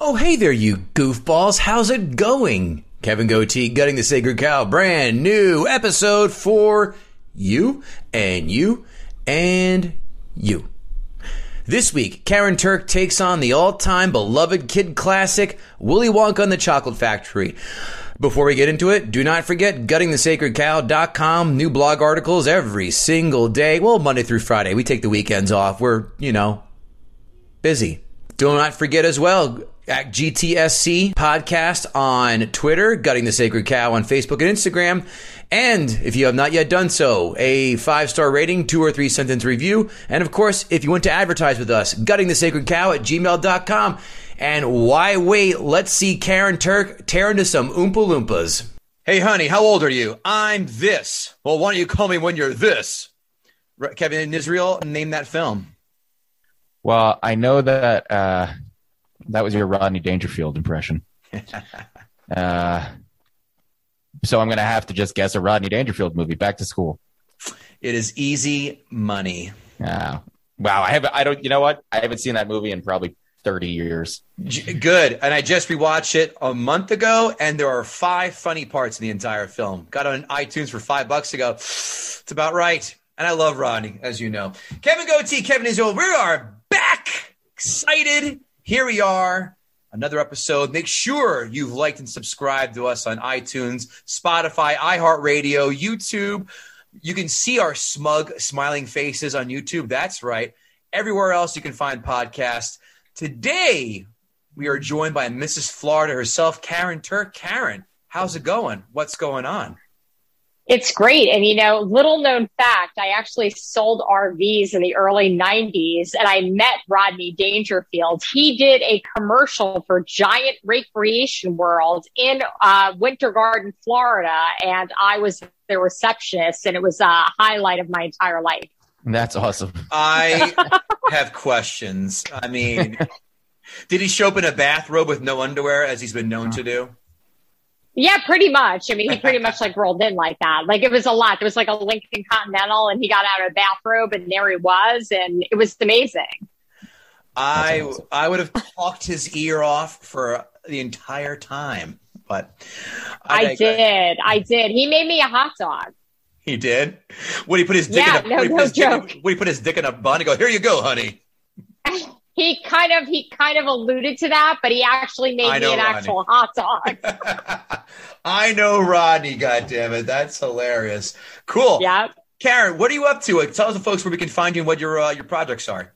Oh, hey there, you goofballs. How's it going? Kevin Goatee, Gutting the Sacred Cow, brand new episode for you and you and you. This week, Karyn Turk takes on the all time beloved kid classic, Willy Wonka and the Chocolate Factory. Before we get into it, do not forget guttingthesacredcow.com. New blog articles every single day. Well, Monday through Friday. We take the weekends off. We're, you know, busy. Do not forget as well at GTSC podcast on Twitter, Gutting the Sacred Cow on Facebook and Instagram. And if you have not yet done so, a five star rating, two or three sentence review. And of course, if you want to advertise with us, gutting the sacred cow at gmail.com. And why wait? Let's see Karyn Turk tear into some Oompa Loompas. Hey, honey, how old are you? I'm this. Well, why don't you call me when you're this? Kevin in Israel, name that film. Well, I know that uh, that was your Rodney Dangerfield impression. uh, so I'm going to have to just guess a Rodney Dangerfield movie. Back to school. It is easy money. Uh, wow, I haven't. I don't. You know what? I haven't seen that movie in probably 30 years. Good. And I just rewatched it a month ago, and there are five funny parts in the entire film. Got on iTunes for five bucks ago. It's about right. And I love Rodney, as you know. Kevin Goatee, Kevin Israel, we are back. Excited. Here we are. Another episode. Make sure you've liked and subscribed to us on iTunes, Spotify, iHeartRadio, YouTube. You can see our smug, smiling faces on YouTube. That's right. Everywhere else you can find podcasts. Today, we are joined by Mrs. Florida herself, Karyn Turk. Karyn, how's it going? What's going on? It's great. And, you know, little known fact, I actually sold RVs in the early 90s and I met Rodney Dangerfield. He did a commercial for Giant Recreation World in uh, Winter Garden, Florida. And I was the receptionist and it was a highlight of my entire life. That's awesome. I have questions. I mean, did he show up in a bathrobe with no underwear as he's been known to do? Yeah, pretty much. I mean, he pretty much like rolled in like that. Like it was a lot. There was like a Lincoln Continental and he got out of a bathrobe and there he was and it was amazing. I awesome. I would have talked his ear off for the entire time, but I, I did. I did. He made me a hot dog. He did. Would he put his dick yeah, in a no, would, he no joke. Dick, would he put his dick in a bun and go, "Here you go, honey"? he kind of he kind of alluded to that, but he actually made me an Rodney. actual hot dog. I know Rodney. God damn it, that's hilarious. Cool. Yeah. Karyn, what are you up to? Tell us the folks where we can find you and what your uh, your projects are.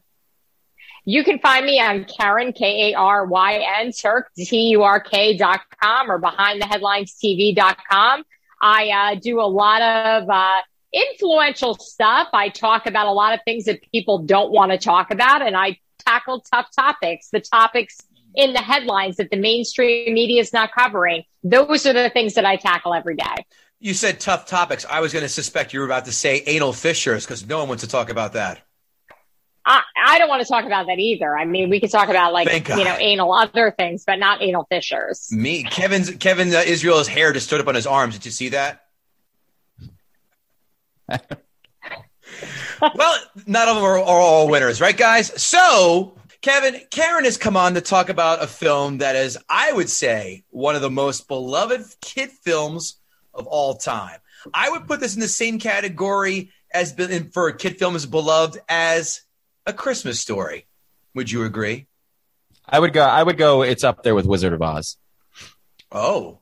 You can find me on Karyn, K A R Y N, Turk, T U R K dot com or behind the headlines TV dot com. I uh, do a lot of uh, influential stuff. I talk about a lot of things that people don't want to talk about, and I tackle tough topics, the topics in the headlines that the mainstream media is not covering. Those are the things that I tackle every day. You said tough topics. I was going to suspect you were about to say anal fissures because no one wants to talk about that. I, I don't want to talk about that either. I mean, we could talk about like you know anal other things, but not anal fissures. Me, Kevin's Kevin uh, Israel's hair just stood up on his arms. Did you see that? well, not all of them are, are all winners, right, guys? So, Kevin, Karyn has come on to talk about a film that is, I would say, one of the most beloved kid films of all time. I would put this in the same category as been for kid film films beloved as a Christmas story. Would you agree? I would go. I would go. It's up there with Wizard of Oz. Oh.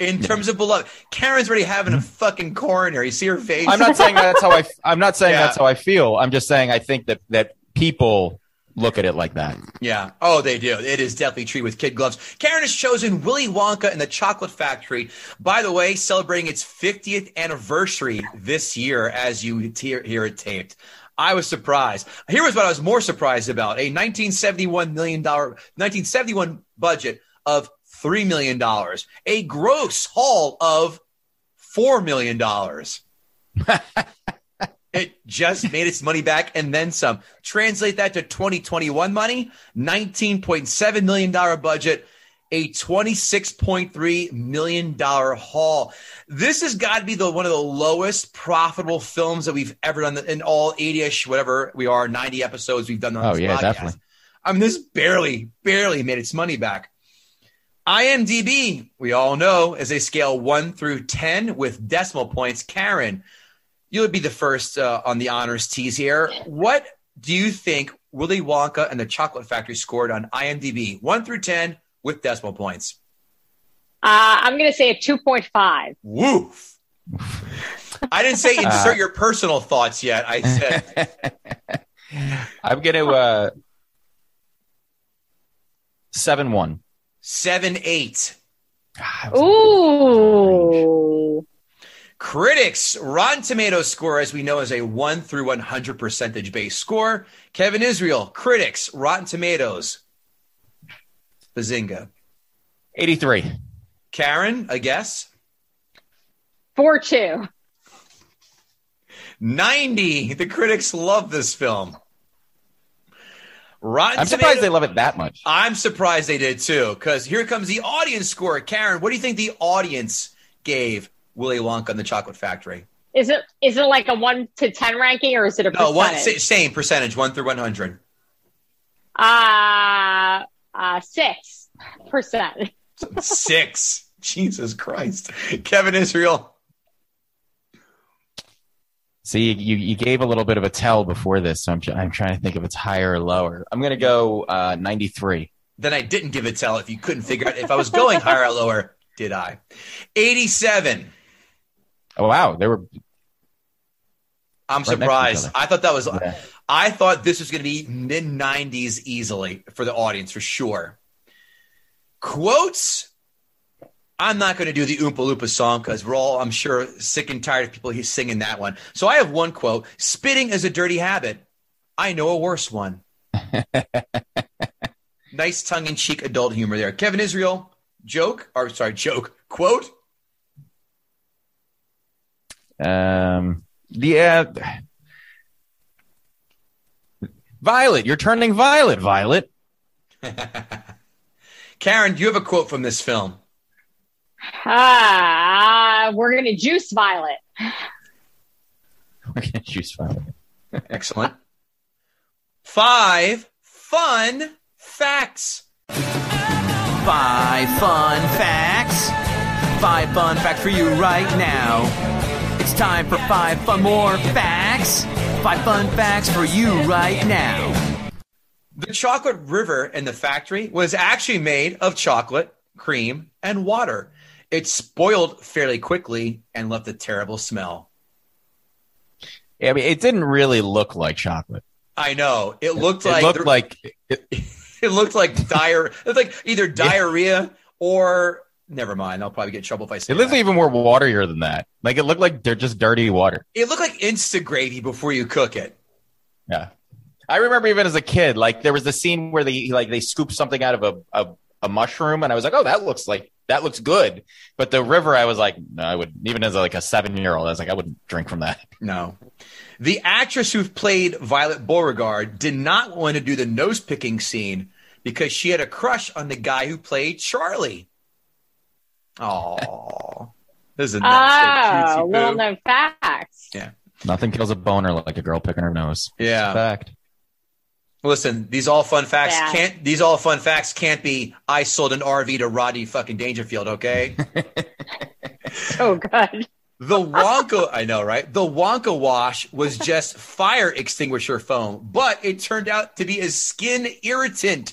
In terms of beloved, Karyn's already having a mm-hmm. fucking coronary. You see her face? I'm not saying that's how I. I'm not saying Yeah. that's how I feel. I'm just saying I think that that people look at it like that. Yeah. Oh, they do. It is definitely true with kid gloves. Karyn has chosen Willy Wonka and the Chocolate Factory. By the way, celebrating its 50th anniversary this year as you hear, hear it taped. I was surprised. Here was what I was more surprised about. A 1971 million dollar 1971 budget of 3 million dollars. A gross haul of 4 million dollars. It just made its money back and then some. Translate that to 2021 money, $19.7 million budget, a $26.3 million haul. This has got to be the one of the lowest profitable films that we've ever done in all 80-ish, whatever we are, 90 episodes we've done on Oh, this yeah, podcast. definitely. I mean, this barely, barely made its money back. IMDb, we all know, is a scale one through 10 with decimal points. Karyn, you would be the first uh, on the honors tease here. What do you think Willy Wonka and the Chocolate Factory scored on IMDb? One through 10 with decimal points. Uh, I'm going to say a 2.5. Woof. I didn't say insert your personal thoughts yet. I said I'm gonna uh, seven one. 7 8. Ooh. Critics Rotten Tomatoes score, as we know, is a 1 through 100 percentage based score. Kevin Israel, critics, Rotten Tomatoes. Bazinga. Eighty three. Karyn, a guess? 4 2. 90. The critics love this film. Rotten I'm surprised they love it that much. I'm surprised they did too, because here comes the audience score. Karyn, what do you think the audience gave Willy Wonka and the Chocolate Factory? Is it is it like a 1 to 10 ranking or is it a No, percentage? one same percentage, one through one hundred. Uh, uh, 6%. Six. Jesus Christ, Kevin Israel. See, you, you gave a little bit of a tell before this, so I'm, I'm trying to think if it's higher or lower. I'm going to go uh, 93. Then I didn't give a tell if you couldn't figure out if I was going higher or lower. Did I? Eighty-seven. Oh, wow. They were. I'm Right next to each surprised. I thought that was. Yeah. I thought this was going to be mid 90s easily for the audience for sure. Quotes. I'm not going to do the Oompa Loompa song because we're all, I'm sure, sick and tired of people he's singing that one. So I have one quote: "Spitting is a dirty habit. I know a worse one." nice tongue-in-cheek adult humor there. Kevin Israel, joke or sorry, joke quote. Um, yeah. Violet, you're turning violet, Violet. Karyn, do you have a quote from this film? Ah, we're going to juice Violet. We're gonna juice Violet. Excellent. Five fun facts. Five fun facts. Five fun facts for you right now. It's time for five fun more facts. Five fun facts for you right now. The chocolate river in the factory was actually made of chocolate, cream, and water. It spoiled fairly quickly and left a terrible smell. Yeah, I mean, it didn't really look like chocolate. I know. It looked It like it looked like it, it looked like diar It's like either diarrhea or never mind. I'll probably get in trouble if I say it looked even more waterier than that. Like it looked like they're just dirty water. It looked like insta gravy before you cook it. Yeah. I remember even as a kid, like there was the scene where they like they scooped something out of a, a, a mushroom, and I was like, "Oh, that looks like that looks good." But the river, I was like, "No, I would." Even as like a seven year old, I was like, "I wouldn't drink from that." No. The actress who played Violet Beauregarde did not want to do the nose picking scene because she had a crush on the guy who played Charlie. Oh, this is a nice, oh, little known facts. Yeah. Nothing kills a boner like a girl picking her nose. Yeah. Fact. Listen, these all fun facts Yeah. can't. These all fun facts can't be. I sold an RV to Rodney fucking Dangerfield. Okay. So good. The Wonka, I know, right? The Wonka wash was just fire extinguisher foam, but it turned out to be a skin irritant.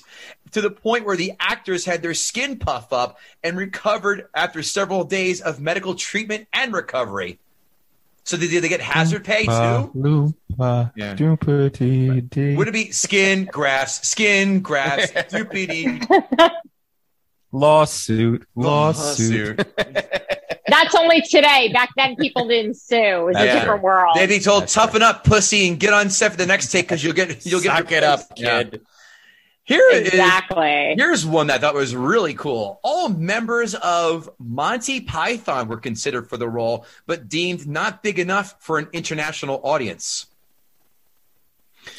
to the point where the actors had their skin puff up and recovered after several days of medical treatment and recovery. So did they get hazard pay too? Loompa, Yeah. doopity-dee. Would it be skin grafts, skin grafts, doopity Lawsuit, lawsuit. That's only today. Back then, people didn't sue. It's a Yeah. different world. They'd be told, "Toughen up, pussy, and get on set for the next take because you'll get you'll get Suck it up, Yeah. Kid. Here is exactly. here's one that I thought was really cool. All members of Monty Python were considered for the role, but deemed not big enough for an international audience.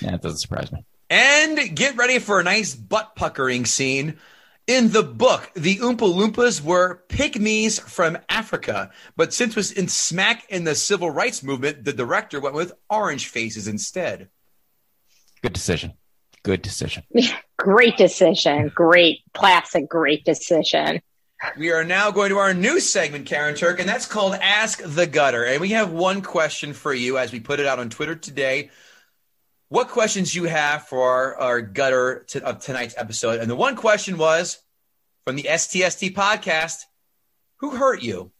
Yeah, it doesn't surprise me. And get ready for a nice butt puckering scene. In the book, the Oompa Loompas were pygmies from Africa, but since it was in smack in the civil rights movement, the director went with orange faces instead. Good decision. Good decision. Great decision. Great, classic, great decision. We are now going to our new segment, Karyn Turk, and that's called Ask the Gutter. And we have one question for you as we put it out on Twitter today. What questions you have for our, our gutter to, of tonight's episode? And the one question was from the STST podcast Who hurt you?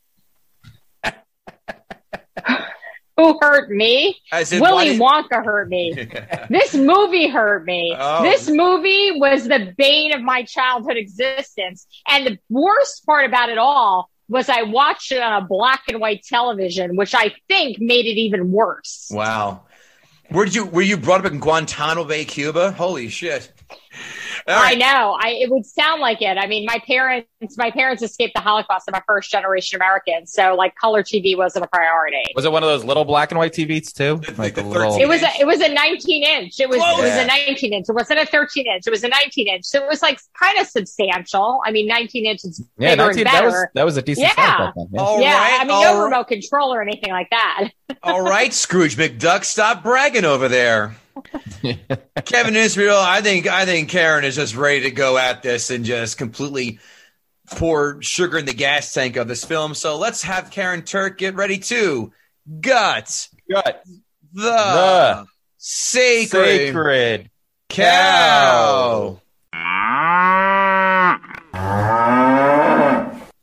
Who hurt me? In, Willy Wonka hurt me. this movie hurt me. Oh. This movie was the bane of my childhood existence. And the worst part about it all was I watched it on a black and white television, which I think made it even worse. Wow. Where did you were you brought up in Guantanamo Bay, Cuba? Holy shit. All I know. I it would sound like it. I mean, my parents my parents escaped the Holocaust. I'm a first generation American, so like color TV wasn't a priority. Was it one of those little black and white TVs too? Like the little. It was a, it was a 19 inch. It was Close. it was Yeah. a 19 inch. It wasn't a 13 inch. It was a 19 inch. So it was like kind of substantial. I mean, 19 inches yeah, 19, that was that was a decent Yeah. size back then. Yeah. All yeah, right, I mean, all no right. remote control or anything like that. All right, Scrooge McDuck, stop bragging over there. Kevin Israel, I think I think Karyn is just ready to go at this and just completely pour sugar in the gas tank of this film. So let's have Karyn Turk get ready to gut Gut. the, The sacred, Sacred. cow.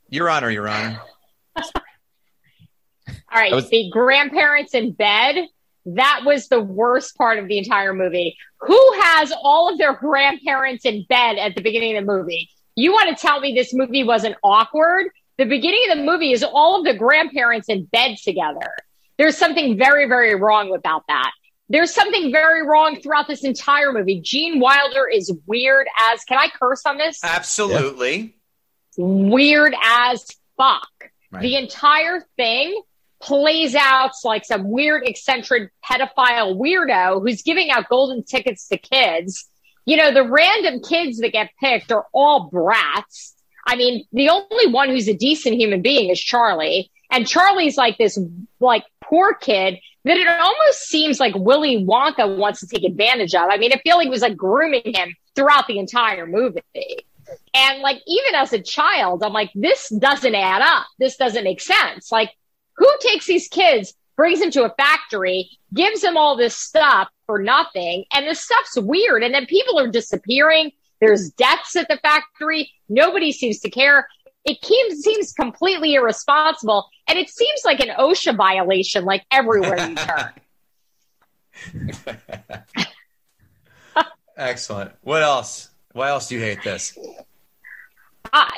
Your Honor, Your Honor. All right, That was- the grandparents in bed. That was the worst part of the entire movie. Who has all of their grandparents in bed at the beginning of the movie? You want to tell me this movie wasn't awkward? The beginning of the movie is all of the grandparents in bed together. There's something very, very wrong about that. There's something very wrong throughout this entire movie. Gene Wilder is weird as, can I curse on this? Absolutely. weird as fuck. Right. The entire thing plays out like some weird, eccentric pedophile weirdo who's giving out golden tickets to kids. You know, the random kids that get picked are all brats. I mean, the only one who's a decent human being is Charlie. And Charlie's like this, like, poor kid that it almost seems like Willy Wonka wants to take advantage of. I mean, I feel like it was like grooming him throughout the entire movie. And like, even as a child, I'm like, this doesn't add up. This doesn't make sense. Like, who takes these kids, brings them to a factory, gives them all this stuff for nothing, and this stuff's weird. And then people are disappearing. There's deaths at the factory. Nobody seems to care. It seems, seems completely irresponsible. And it seems like an OSHA violation, like everywhere you turn. Excellent. What else? Why else do you hate this?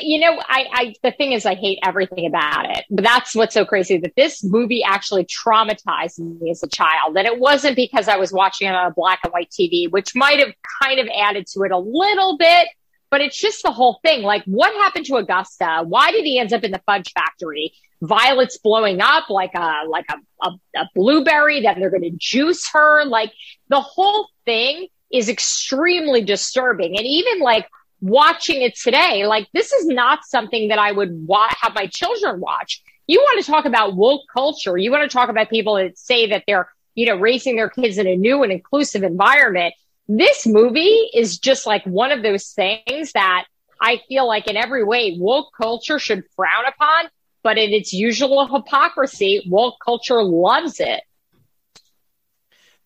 You know, I, I, the thing is, I hate everything about it. But that's what's so crazy that this movie actually traumatized me as a child. And it wasn't because I was watching it on a black and white TV, which might have kind of added to it a little bit. But it's just the whole thing. Like, what happened to Augusta? Why did he end up in the fudge factory? Violet's blowing up like a like a, a, a blueberry. Then they're going to juice her. Like the whole thing is extremely disturbing. And even like watching it today, like this is not something that I would wa- have my children watch. You want to talk about woke culture. You want to talk about people that say that they're, you know, raising their kids in a new and inclusive environment. This movie is just like one of those things that I feel like in every way woke culture should frown upon, but in its usual hypocrisy, woke culture loves it.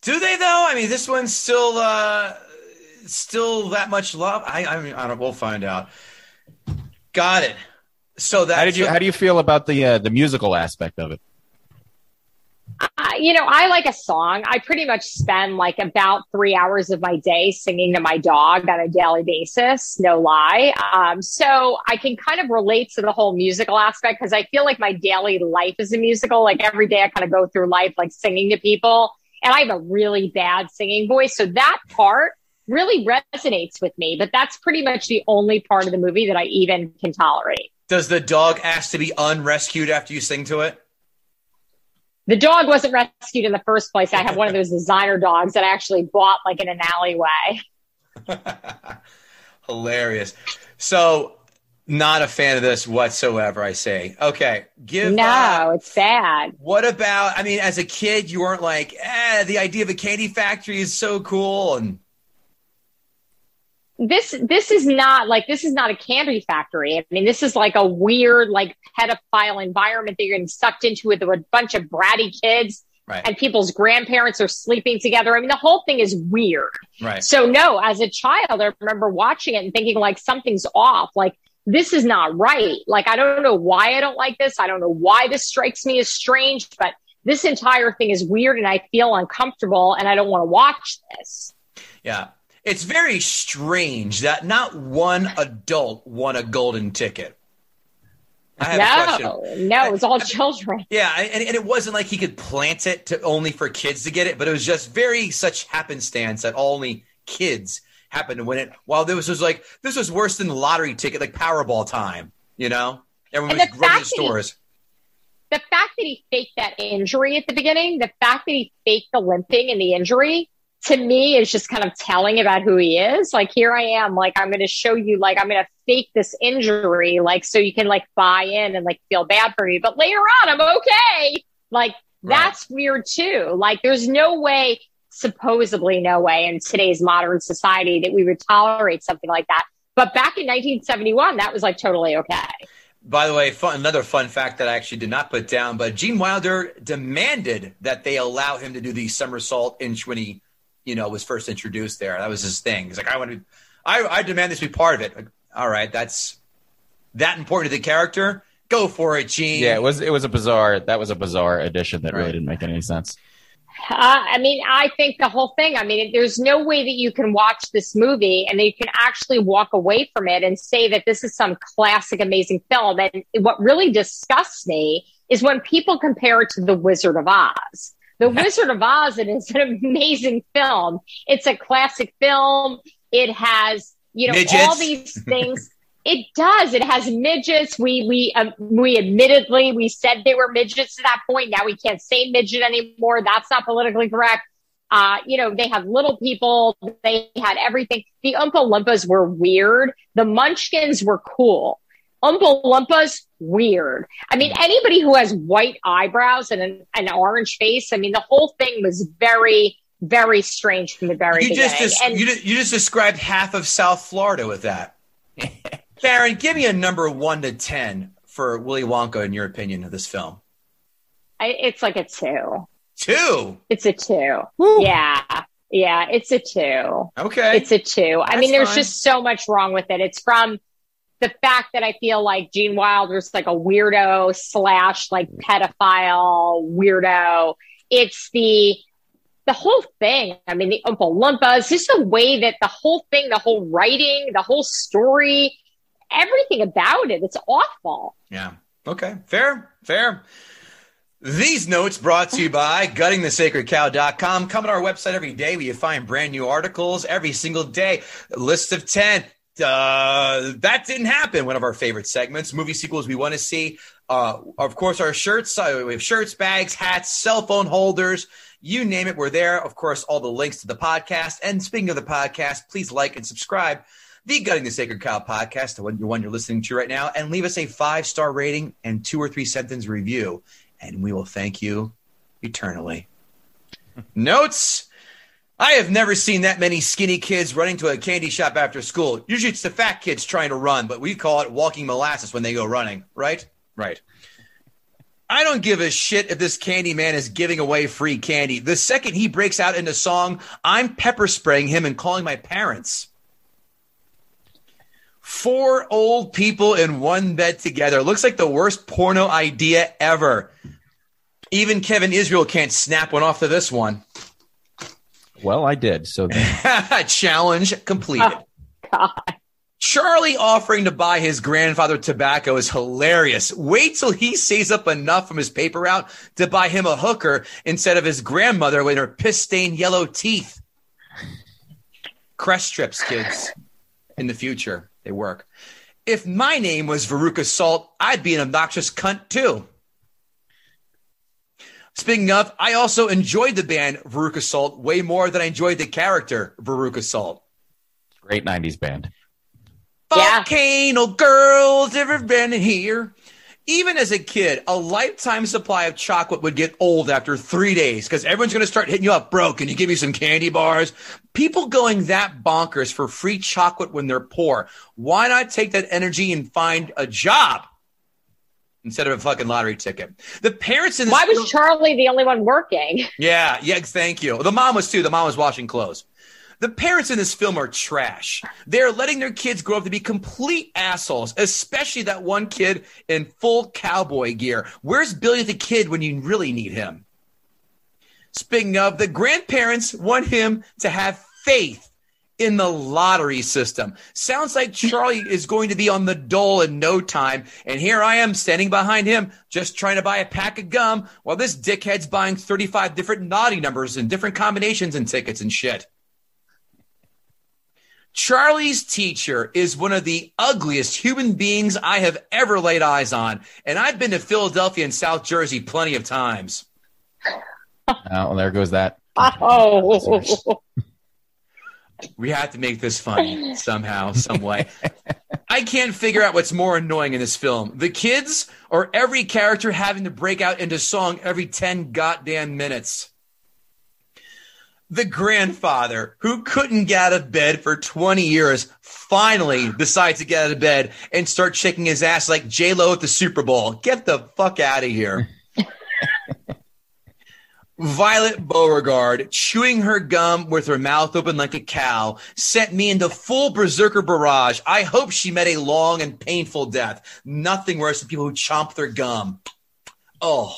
Do they though? I mean, this one's still uh still that much love? I, I mean, I don't. We'll find out. Got it. So that How did you how do you feel about the uh, the musical aspect of it? I- you know, I like a song. I pretty much spend like about three hours of my day singing to my dog on a daily basis, no lie. Um, so I can kind of relate to the whole musical aspect because I feel like my daily life is a musical. Like every day I kind of go through life like singing to people, and I have a really bad singing voice. So that part really resonates with me, but that's pretty much the only part of the movie that I even can tolerate. Does the dog ask to be unrescued after you sing to it? The dog wasn't rescued in the first place. I have one of those designer dogs that I actually bought like in an alleyway. Hilarious. So, not a fan of this whatsoever. I say. Okay, give. No, uh, it's sad. what about? I mean, as a kid, you weren't like, eh, the idea of a candy factory is so cool, and This this is not like this is not a candy factory. I mean, this is like a weird like pedophile environment that you're getting sucked into with a bunch of bratty kids right, and people's grandparents are sleeping together. I mean, the whole thing is weird. right. So no, as a child, I remember watching it and thinking like something's off. Like this is not right. Like I don't know why I don't like this. I don't know why this strikes me as strange, but this entire thing is weird and I feel uncomfortable and I don't want to watch this. Yeah. It's very strange that not one adult won a golden ticket. I have a question. No, it was all children. Yeah, and, and it wasn't like he could plant it to only for kids to get it, but it was just very such happenstance that only kids happened to win it. While this was like this was worse than the lottery ticket, like Powerball time. You know, everyone And was running to that he- stores. The fact that he faked that injury at the beginning, the fact that he faked the limping and the injury, to me is just kind of telling about who he is. Like here I am, like I'm going to show you, like I'm going to fake this injury, like so you can like buy in and like feel bad for me. But later on, I'm okay. Like Right. that's weird too. Like there's no way, supposedly no way in today's modern society that we would tolerate something like that. But back in 1971, that was like totally okay. By the way, fun, another fun fact that I actually did not put down, but Gene Wilder demanded that they allow him to do the somersault inch when he, you know, was first introduced there. That was his thing. He's like, I want to, I, I demand this be part of it. Like, all right, that's that important to the character. Go for it, Gene. Yeah, it was it was a bizarre that was a bizarre addition that Right. really didn't make any sense. Uh, I mean, I think the whole thing, I mean, there's no way that you can watch this movie and that you can actually walk away from it and say that this is some classic, amazing film. And what really disgusts me is when people compare it to The Wizard of Oz. The Wizard of Oz it is an amazing film. It's a classic film. It has, you know, Midgets. all these things. It does. It has midgets. We we um, we admittedly we said they were midgets at that point. Now we can't say midget anymore. That's not politically correct. Uh, you know, they had little people. They had everything. The Oompa Loompas were weird. The Munchkins were cool. Oompa Loompas weird. I mean, anybody who has white eyebrows and an, an orange face. I mean, the whole thing was very very strange from the very you beginning. just des- and you, ju- you just described half of South Florida with that. Baron, give me a number one to ten for Willy Wonka in your opinion of this film. I, it's like a two. Two. It's a two. Yeah. Yeah. It's a two. Okay. It's a two. I mean, there's fine. just so much wrong with it. It's from the fact that I feel like Gene Wilder's like a weirdo slash like pedophile weirdo. It's the, the whole thing. I mean, the Oompa Loompas, just the way that the whole thing, the whole writing, the whole story, everything about it, it's awful. Yeah. Okay. Fair. Fair. These notes brought to you by guttingthesacredcow.com. Come to our website every day where you find brand new articles every single day. List of 10. Uh, that didn't happen. One of our favorite segments, movie sequels we want to see. Uh, of course, our shirts. Uh, we have shirts, bags, hats, cell phone holders. You name it, we're there. Of course, all the links to the podcast. And speaking of the podcast, please like and subscribe the Gutting the Sacred Cow podcast, the one, the one you're listening to right now, and leave us a five star rating and two or three sentence review, and we will thank you eternally. Notes. I have never seen that many skinny kids running to a candy shop after school. Usually it's the fat kids trying to run, but we call it walking molasses when they go running, right? Right. I don't give a shit if this candy man is giving away free candy. The second he breaks out into song, I'm pepper spraying him and calling my parents. Four old people in one bed together. Looks like the worst porno idea ever. Even Kevin Israel can't snap one off to this one. Well, I did. So Challenge completed. Oh, God. Charlie offering to buy his grandfather tobacco is hilarious. Wait till he saves up enough from his paper route to buy him a hooker instead of his grandmother with her piss stained yellow teeth. Crest strips, kids. In the future, they work. If my name was Veruca Salt, I'd be an obnoxious cunt too. Speaking of, I also enjoyed the band Veruca Salt way more than I enjoyed the character Veruca Salt. great '90s band. Yeah. Volcano girls ever been here? Even as a kid, a lifetime supply of chocolate would get old after three days because everyone's going to start hitting you up, bro. Can you give me some candy bars? People going that bonkers for free chocolate when they're poor. Why not take that energy and find a job instead of a fucking lottery ticket? The parents in this Why film- was Charlie the only one working? yeah, yeah, thank you. The mom was too. The mom was washing clothes. The parents in this film are trash. They're letting their kids grow up to be complete assholes, especially that one kid in full cowboy gear. Where's Billy the kid when you really need him? Speaking of, the grandparents want him to have faith in the lottery system. Sounds like Charlie is going to be on the dole in no time. And here I am standing behind him, just trying to buy a pack of gum while this dickhead's buying 35 different naughty numbers and different combinations and tickets and shit. Charlie's teacher is one of the ugliest human beings I have ever laid eyes on. And I've been to Philadelphia and South Jersey plenty of times. Oh, well, there goes that. Oh, We have to make this funny somehow, some way. I can't figure out what's more annoying in this film the kids or every character having to break out into song every 10 goddamn minutes. The grandfather who couldn't get out of bed for 20 years finally decides to get out of bed and start shaking his ass like J Lo at the Super Bowl. Get the fuck out of here. Violet Beauregarde, chewing her gum with her mouth open like a cow, sent me into full berserker barrage. I hope she met a long and painful death. Nothing worse than people who chomp their gum. Oh.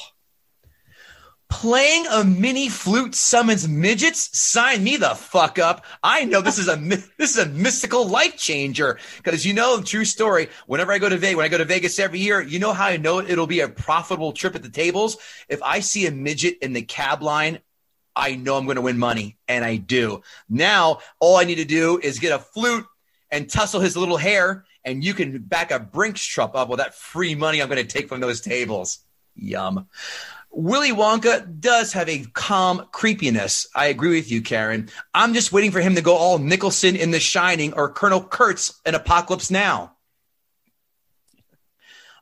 Playing a mini flute summons midgets? Sign me the fuck up. I know this is a this is a mystical life changer because you know, true story. Whenever I go to Vegas, when I go to Vegas every year, you know how I know it'll be a profitable trip at the tables. If I see a midget in the cab line, I know I'm going to win money, and I do. Now, all I need to do is get a flute and tussle his little hair, and you can back a Brinks truck up with that free money I'm going to take from those tables. Yum. Willy Wonka does have a calm creepiness. I agree with you, Karyn. I'm just waiting for him to go all Nicholson in The Shining or Colonel Kurtz in Apocalypse Now.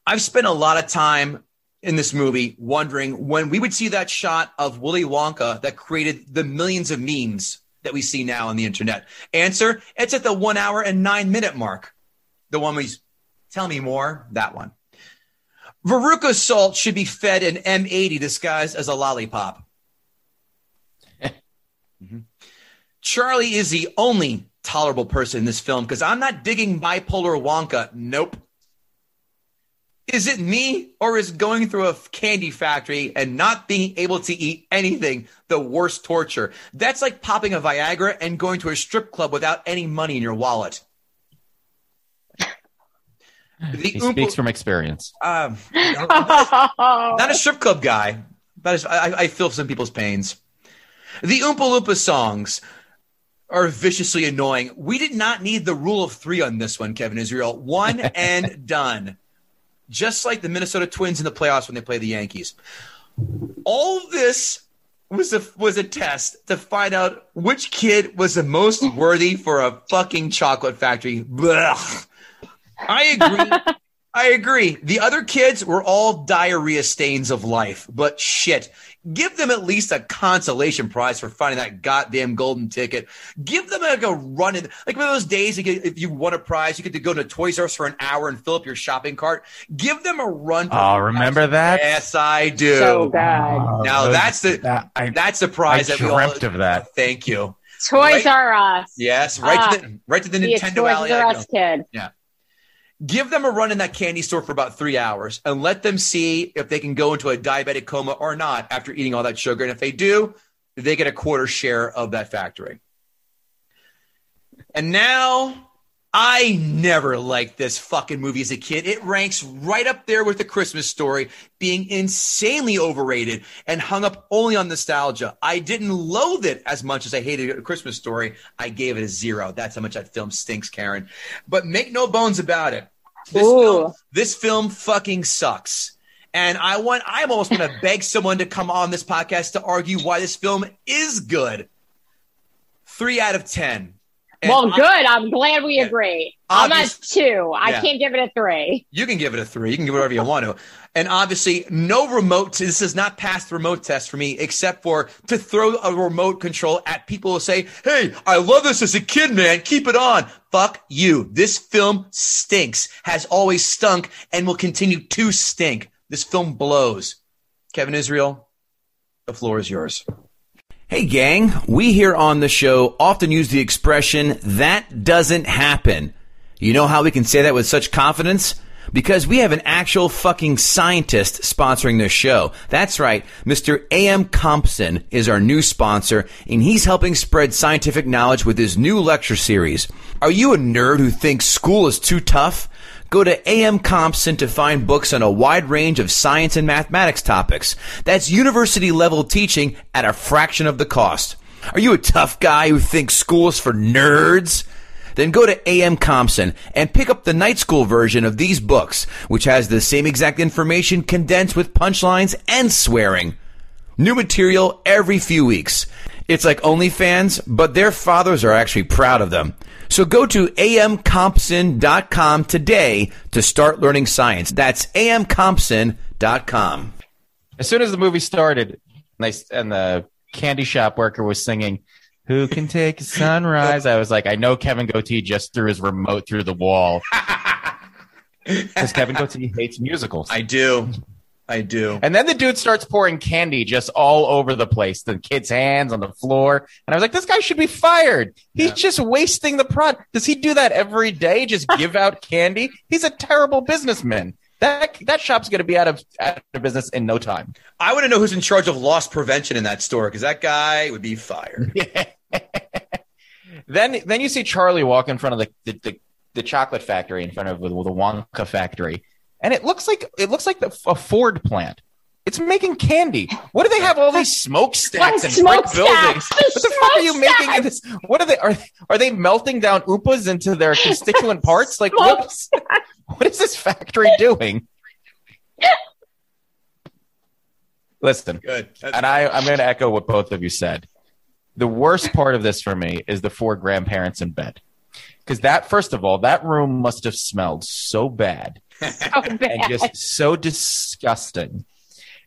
I've spent a lot of time in this movie wondering when we would see that shot of Willy Wonka that created the millions of memes that we see now on the internet. Answer: It's at the one hour and nine minute mark. The one we tell me more. That one. Veruca Salt should be fed an M80 disguised as a lollipop. Mhm. Charlie is the only tolerable person in this film because I'm not digging bipolar Wonka. Nope. Is it me or is going through a candy factory and not being able to eat anything the worst torture? That's like popping a Viagra and going to a strip club without any money in your wallet. The He Oompa- speaks from experience. um, not a strip club guy, but I, I feel some people's pains. The Oompa Loompa songs are viciously annoying. We did not need the rule of three on this one, Kevin Israel. One and done. Just like the Minnesota Twins in the playoffs when they play the Yankees. All this was a was a test to find out which kid was the most worthy for a fucking chocolate factory. Blech. I agree. I agree. The other kids were all diarrhea stains of life, but shit. Give them at least a consolation prize for finding that goddamn golden ticket. Give them like a run in, like one of those days. You get, if you won a prize, you get to go to Toys R Us for an hour and fill up your shopping cart. Give them a run. for- Oh, remember that? Yes, I do. So good. Now those- that's the that- I- that's the prize I that we all. dreamt of that. Thank you. Toys Right. R Us. Yes, right Ah, to the right to the Be a Nintendo Toys Alley. I R go. Us kid. Give them a run in that candy store for about three hours and let them see if they can go into a diabetic coma or not after eating all that sugar. And if they do, they get a quarter share of that factory. And now I never liked this fucking movie as a kid. It ranks right up there with the Christmas story, being insanely overrated and hung up only on nostalgia. I didn't loathe it as much as I hated a Christmas story. I gave it a zero. That's how much that film stinks, Karyn. But make no bones about it. This Ooh. film, this film fucking sucks. And I want—I am almost want to beg someone to come on this podcast to argue why this film is good. Three out of 10. And well, good. I'm glad we agree. I'm at two. I Yeah. can't give it a three. You can give it a three. You can give it whatever you want to. And obviously, no remote. This does not pass the remote test for me, except for to throw a remote control at people who say, "Hey, I love this as a kid, man. Keep it on." Fuck you. This film stinks. Has always stunk and will continue to stink. This film blows. Kevin Israel, the floor is yours. Hey, gang, we here on the show often use the expression, that doesn't happen. You know how we can say that with such confidence? Because we have an actual fucking scientist sponsoring this show. That's right, Mr. A.M. Compson is our new sponsor, and he's helping spread scientific knowledge with his new lecture series. Are you a nerd who thinks school is too tough? Go to AM Compson to find books on a wide range of science and mathematics topics. That's university level teaching at a fraction of the cost. Are you a tough guy who thinks school is for nerds? Then go to AM Compson and pick up the night school version of these books, which has the same exact information condensed with punchlines and swearing. New material every few weeks. It's like OnlyFans, but their fathers are actually proud of them. So go to amcompson.com today to start learning science. That's amcompson.com. As soon as the movie started, and, they, and the candy shop worker was singing, "Who can take a sunrise?" I was like, I know Kevin Goatee just threw his remote through the wall because Kevin Goatee hates musicals. I do. I do. And then the dude starts pouring candy just all over the place, the kid's hands on the floor. And I was like, this guy should be fired. He's Yeah. just wasting the product. Does he do that every day? Just give out candy? He's a terrible businessman. That that shop's going to be out of out of business in no time. I want to know who's in charge of loss prevention in that store because that guy would be fired. Then then you see Charlie walk in front of the the, the, the chocolate factory in front of the, the Wonka factory, and it looks like it looks like the, a Ford plant. It's making candy. What do they have all these smokestacks and brick Smokestacks. buildings? What the fuck are you making in this? What are they? Are are they melting down oompas into their constituent parts? Like what? What is this factory doing? Listen, Good. That's- and I, I'm going to echo what both of you said. The worst part of this for me is the four grandparents in bed. Because that, first of all, that room must have smelled so bad So and just so disgusting.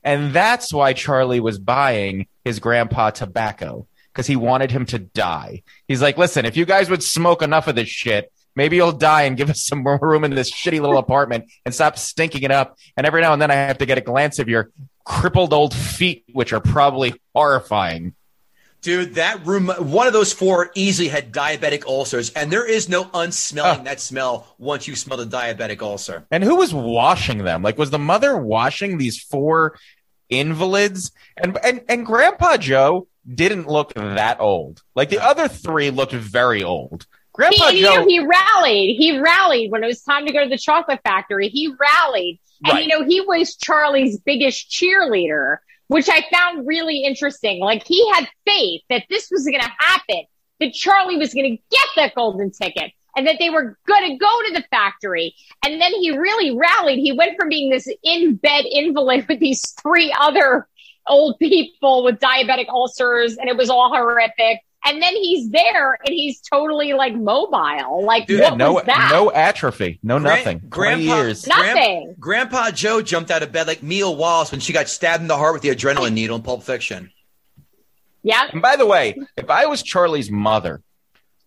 And that's why Charlie was buying his grandpa tobacco because he wanted him to die. He's like, listen, if you guys would smoke enough of this shit, maybe you'll die and give us some more room in this shitty little apartment and stop stinking it up. And every now and then I have to get a glance of your crippled old feet, which are probably horrifying. Dude, that room, one of those four easily had diabetic ulcers, and there is no unsmelling Oh. that smell once you smell the diabetic ulcer. And who was washing them? Like, was the mother washing these four invalids? And and and Grandpa Joe didn't look that old. Like the other three looked very old. Grandpa He, you Joe, know, he rallied. He rallied when it was time to go to the chocolate factory. He rallied. And, Right. you know, he was Charlie's biggest cheerleader, which I found really interesting. Like, he had faith that this was going to happen, that Charlie was going to get that golden ticket, and that they were going to go to the factory. And then he really rallied. He went from being this in bed invalid with these three other old people with diabetic ulcers, and it was all horrific. And then he's there and he's totally like mobile. Like Dude, what no, was that? no atrophy, no Gran- nothing. Grandpa, years. Nothing. Grandpa Joe jumped out of bed like Mia Wallace when she got stabbed in the heart with the adrenaline needle in Pulp Fiction. Yeah. And by the way, if I was Charlie's mother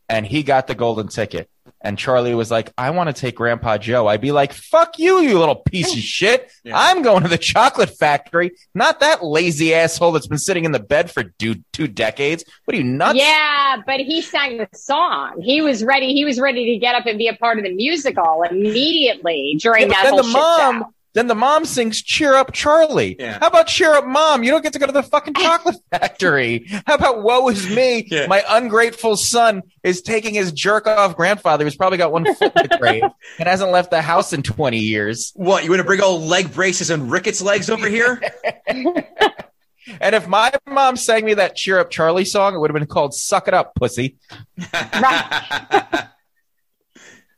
and he got the golden ticket and Charlie was like, I want to take Grandpa Joe, I'd be like, fuck you, you little piece of shit. Yeah. I'm going to the chocolate factory, not that lazy asshole that's been sitting in the bed for dude, two decades. What are you nuts? Yeah, but he sang the song. He was ready. He was ready to get up and be a part of the musical immediately during Yeah, but that then whole the shit mom, show. Then the mom sings "Cheer Up, Charlie." Yeah. How about "Cheer Up, Mom"? You don't get to go to the fucking chocolate factory. How about "Woe is me"? Yeah. My ungrateful son is taking his jerk off grandfather, who's probably got one foot in the grave and hasn't left the house in twenty years. What, you want to bring old leg braces and rickets legs over here? And if my mom sang me that "Cheer Up, Charlie" song, it would have been called "Suck It Up, Pussy."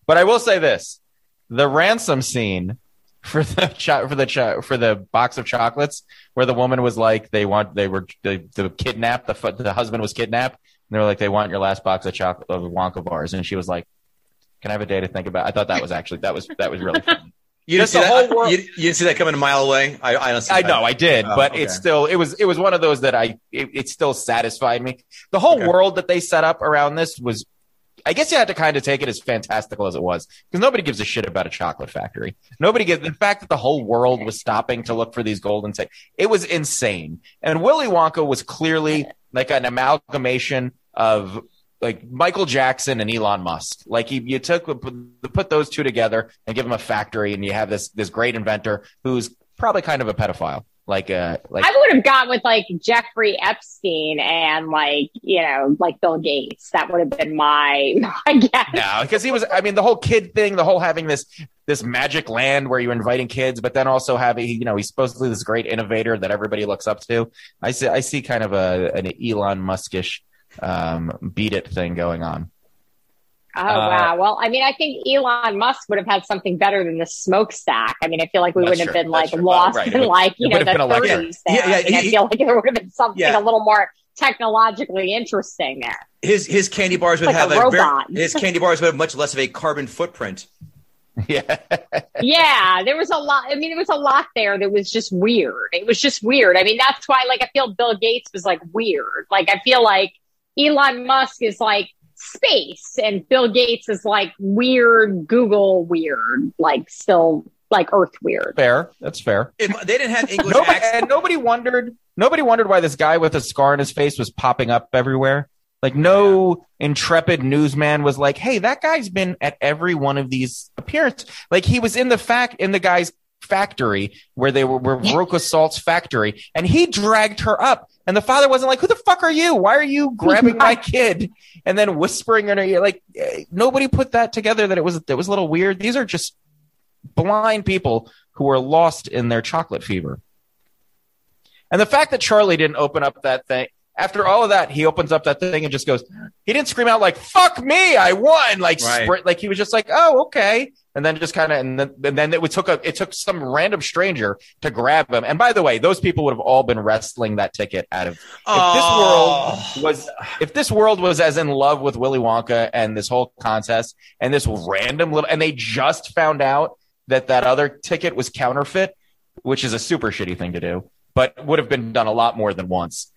But I will say this: the ransom scene for the cho- for the cho- for the box of chocolates, where the woman was like, they want they were they, the kidnapped, the the husband was kidnapped, and they were like, they want your last box of chocolate of Wonka bars, and she was like, "Can I have a day to think about?" it? I thought that was actually that was that was really. Funny. You didn't, Just see the that, whole world- you, you didn't see that coming a mile away? I, I don't see I know I did, Oh, but okay. it's still it was it was one of those that I it, it still satisfied me. The whole Okay. world that they set up around this was. I guess you had to kind of take it as fantastical as it was because nobody gives a shit about a chocolate factory. Nobody gives the fact that the whole world was stopping to look for these golden tickets. It was insane. And Willy Wonka was clearly like an amalgamation of like Michael Jackson and Elon Musk. Like he, you took put those two together and give him a factory, and you have this this great inventor who's probably kind of a pedophile. Like uh, like I would have gone with like Jeffrey Epstein and like you know like Bill Gates. That would have been my my guess. No, because he was. I mean, the whole kid thing, the whole having this this magic land where you're inviting kids, but then also having, you know, he's supposedly this great innovator that everybody looks up to. I see, I see kind of a an Elon Muskish um, beat it thing going on. Oh Uh, wow! Well, I mean, I think Elon Musk would have had something better than the smokestack. I mean, I feel like we wouldn't have been like true. lost Right. In would- like you know the have been thirties. There. Yeah, yeah, I, mean, I feel like there would have been something Yeah. a little more technologically interesting there. His his candy bars would Like a have a, robot. very, his candy bars would have much less of a carbon footprint. yeah, yeah, there was a lot. I mean, there was a lot there that was just weird. It was just weird. I mean, that's why, like, I feel Bill Gates was like weird. Like, I feel like Elon Musk is like space, and Bill Gates is like weird Google weird, like still like Earth weird. fair. That's fair. If they didn't have English Nobody, accent, and nobody wondered. Nobody wondered why this guy with a scar on his face was popping up everywhere. Like no intrepid newsman was like, "Hey, that guy's been at every one of these appearances." Like he was in the fact in the guy's factory where they were, were Veruca Salt's factory, and he dragged her up. And the father wasn't like, "Who the fuck are you? Why are you grabbing my kid?" And then whispering in her ear, like eh, nobody put that together. That it was it was a little weird. These are just blind people who are lost in their chocolate fever. And the fact that Charlie didn't open up that thing after all of that, he opens up that thing and just goes. He didn't scream out like "fuck me, I won!" Like Right. sprint, like he was just like, "Oh, okay," and then just kind of and then and then it took a it took some random stranger to grab him. And by the way, those people would have all been wrestling that ticket out of. If Oh. this world was if this world was as in love with Willy Wonka and this whole contest and this random little and they just found out that that other ticket was counterfeit, which is a super shitty thing to do, but would have been done a lot more than once.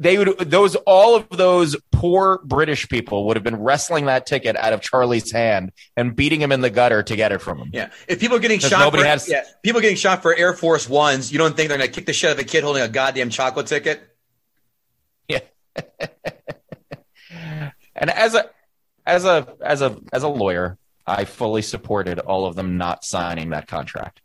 They would those all of those poor British people would have been wrestling that ticket out of Charlie's hand and beating him in the gutter to get it from him. yeah, if people are getting shot for has- yeah, people getting shot for Air Force Ones, you don't think they're going to kick the shit out of a kid holding a goddamn chocolate ticket? Yeah. and as a as a as a as a lawyer, I fully supported all of them not signing that contract.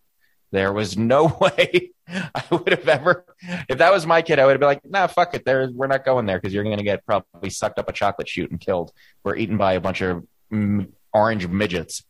There was no way I would have ever if that was my kid, I would have been like, nah, fuck it. There we're not going there because you're gonna get probably sucked up a chocolate chute and killed or eaten by a bunch of mm, orange midgets.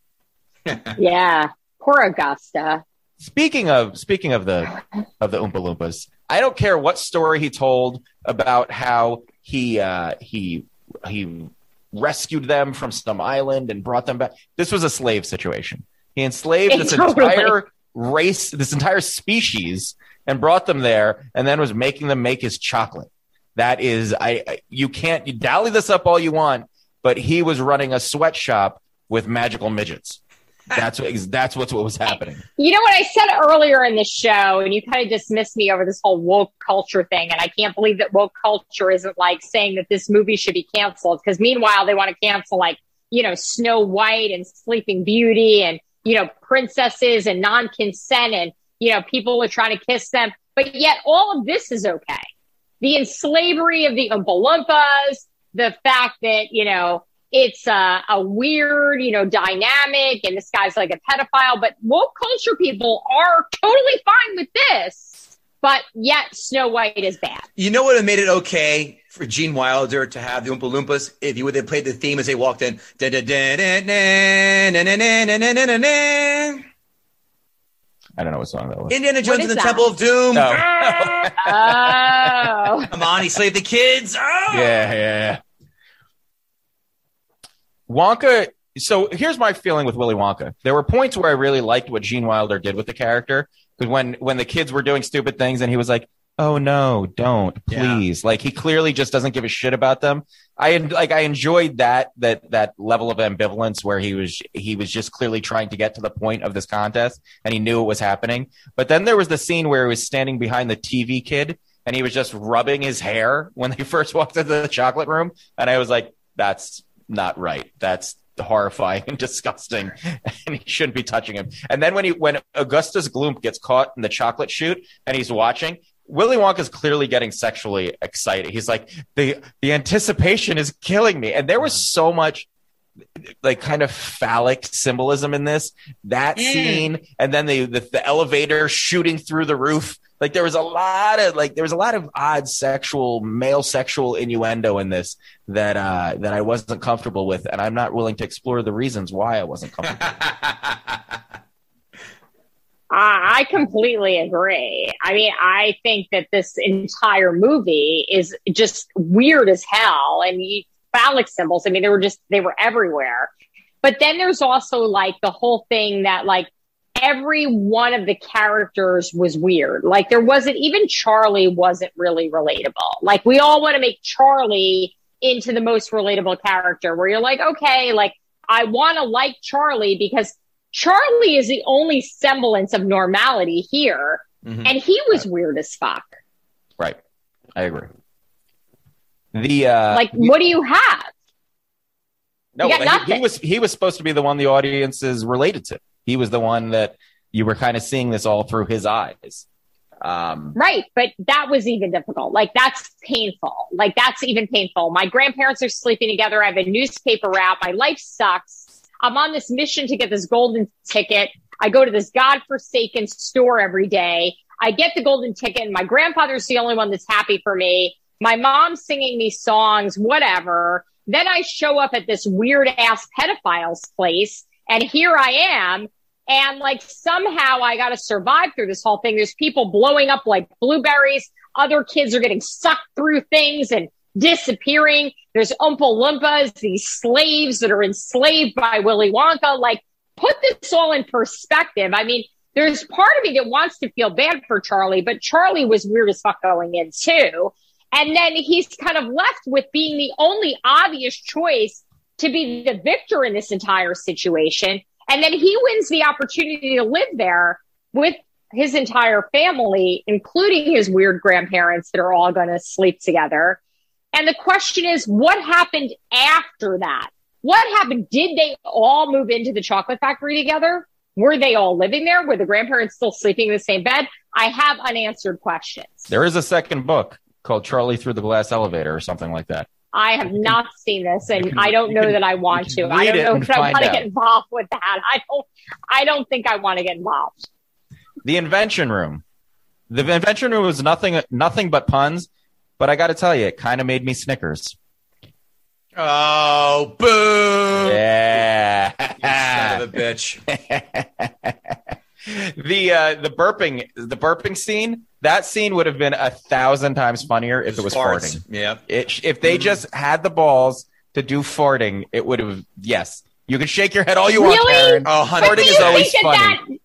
Yeah, poor Augusta. Speaking of speaking of the of the Oompa Loompas, I don't care what story he told about how he uh, he he rescued them from some island and brought them back. This was a slave situation. He enslaved this Totally. entire race, this entire species, and brought them there, and then was making them make his chocolate. That is, I I- you can't you dally this up all you want, but he was running a sweatshop with magical midgets. That's what that's what's what was happening. You know what I said earlier in the show, and you kind of dismissed me over this whole woke culture thing. And I can't believe that woke culture isn't like saying that this movie should be canceled. Because meanwhile, they want to cancel like, you know, Snow White and Sleeping Beauty and, you know, princesses and non consent and, you know, people are trying to kiss them. But yet all of this is okay. The enslavery of the Oompa the fact that, you know, it's a, a weird, you know, dynamic and this guy's like a pedophile, but woke culture people are totally fine with this. But yet Snow White is bad. You know what made it okay for Gene Wilder to have the Oompa Loompas if you would have played the theme as they walked in. I don't know what song that was. Indiana Jones and the that? Temple of Doom. No. Oh. Come on, he saved the kids. Oh. Yeah, yeah, yeah. Wonka. So here's my feeling with Willy Wonka. There were points where I really liked what Gene Wilder did with the character because when when the kids were doing stupid things and he was like, "Oh no, don't Yeah. please!" Like he clearly just doesn't give a shit about them. I like I enjoyed that that that level of ambivalence where he was he was just clearly trying to get to the point of this contest and he knew it was happening. But then there was the scene where he was standing behind the TV kid and he was just rubbing his hair when they first walked into the chocolate room, and I was like, "That's not right. That's horrifying and disgusting, and he shouldn't be touching him." And then when he when Augustus Gloop gets caught in the chocolate chute and he's watching. Willy Wonka's clearly getting sexually excited. He's like, the the anticipation is killing me. And there was so much like kind of phallic symbolism in this. That scene, and then the, the the elevator shooting through the roof. Like there was a lot of like there was a lot of odd sexual male sexual innuendo in this that uh that I wasn't comfortable with, and I'm not willing to explore the reasons why I wasn't comfortable. I I completely agree. I mean, I think that this entire movie is just weird as hell and you- phallic symbols. I mean, they were just, they were everywhere. But then there's also like the whole thing that like every one of the characters was weird. Like there wasn't, even Charlie wasn't really relatable. Like we all want to make Charlie into the most relatable character where you're like, okay, like I want to like Charlie because Charlie is the only semblance of normality here. Mhm. And he was weird as fuck. right. I agree. The uh Like, what do you have? No, You he, he was he was supposed to be the one the audience is related to. He was the one that you were kind of seeing this all through his eyes. Um, Right. But that was even difficult. Like, that's painful. Like, that's even painful. My grandparents are sleeping together. I have a newspaper route. My life sucks. I'm on this mission to get this golden ticket. I go to this godforsaken store every day. I get the golden ticket and my grandfather's the only one that's happy for me. My mom's singing me songs, whatever. Then I show up at this weird ass pedophile's place and here I am. And like somehow I got to survive through this whole thing. There's people blowing up like blueberries. Other kids are getting sucked through things and disappearing. There's Oompa Loompas, these slaves that are enslaved by Willy Wonka. Like put this all in perspective. I mean, there's part of me that wants to feel bad for Charlie, but Charlie was weird as fuck going in too. And then he's kind of left with being the only obvious choice to be the victor in this entire situation. And then he wins the opportunity to live there with his entire family, including his weird grandparents that are all going to sleep together. And the question is, what happened after that? What happened? Did they all move into the chocolate factory together? Were they all living there? Were the grandparents still sleeping in the same bed? I have unanswered questions. there is a second book called Charlie Through the Glass Elevator or something like that. I have not seen this, and can- I don't know can- that I want to. I don't know if I want to get involved with that. I don't. I don't think I want to get involved. The Invention Room. The Invention Room was nothing nothing but puns, but I got to tell you, it kind of made me Snickers. Oh, boo! Yeah. You son of a bitch. the uh, the burping the burping scene that scene would have been a thousand times funnier if it was Farts. farting. Yeah. It, if they just had the balls to do farting, it would have. Yes, you can shake your head all you want, Really? Karyn. Oh, honey. Farting is always funny. that-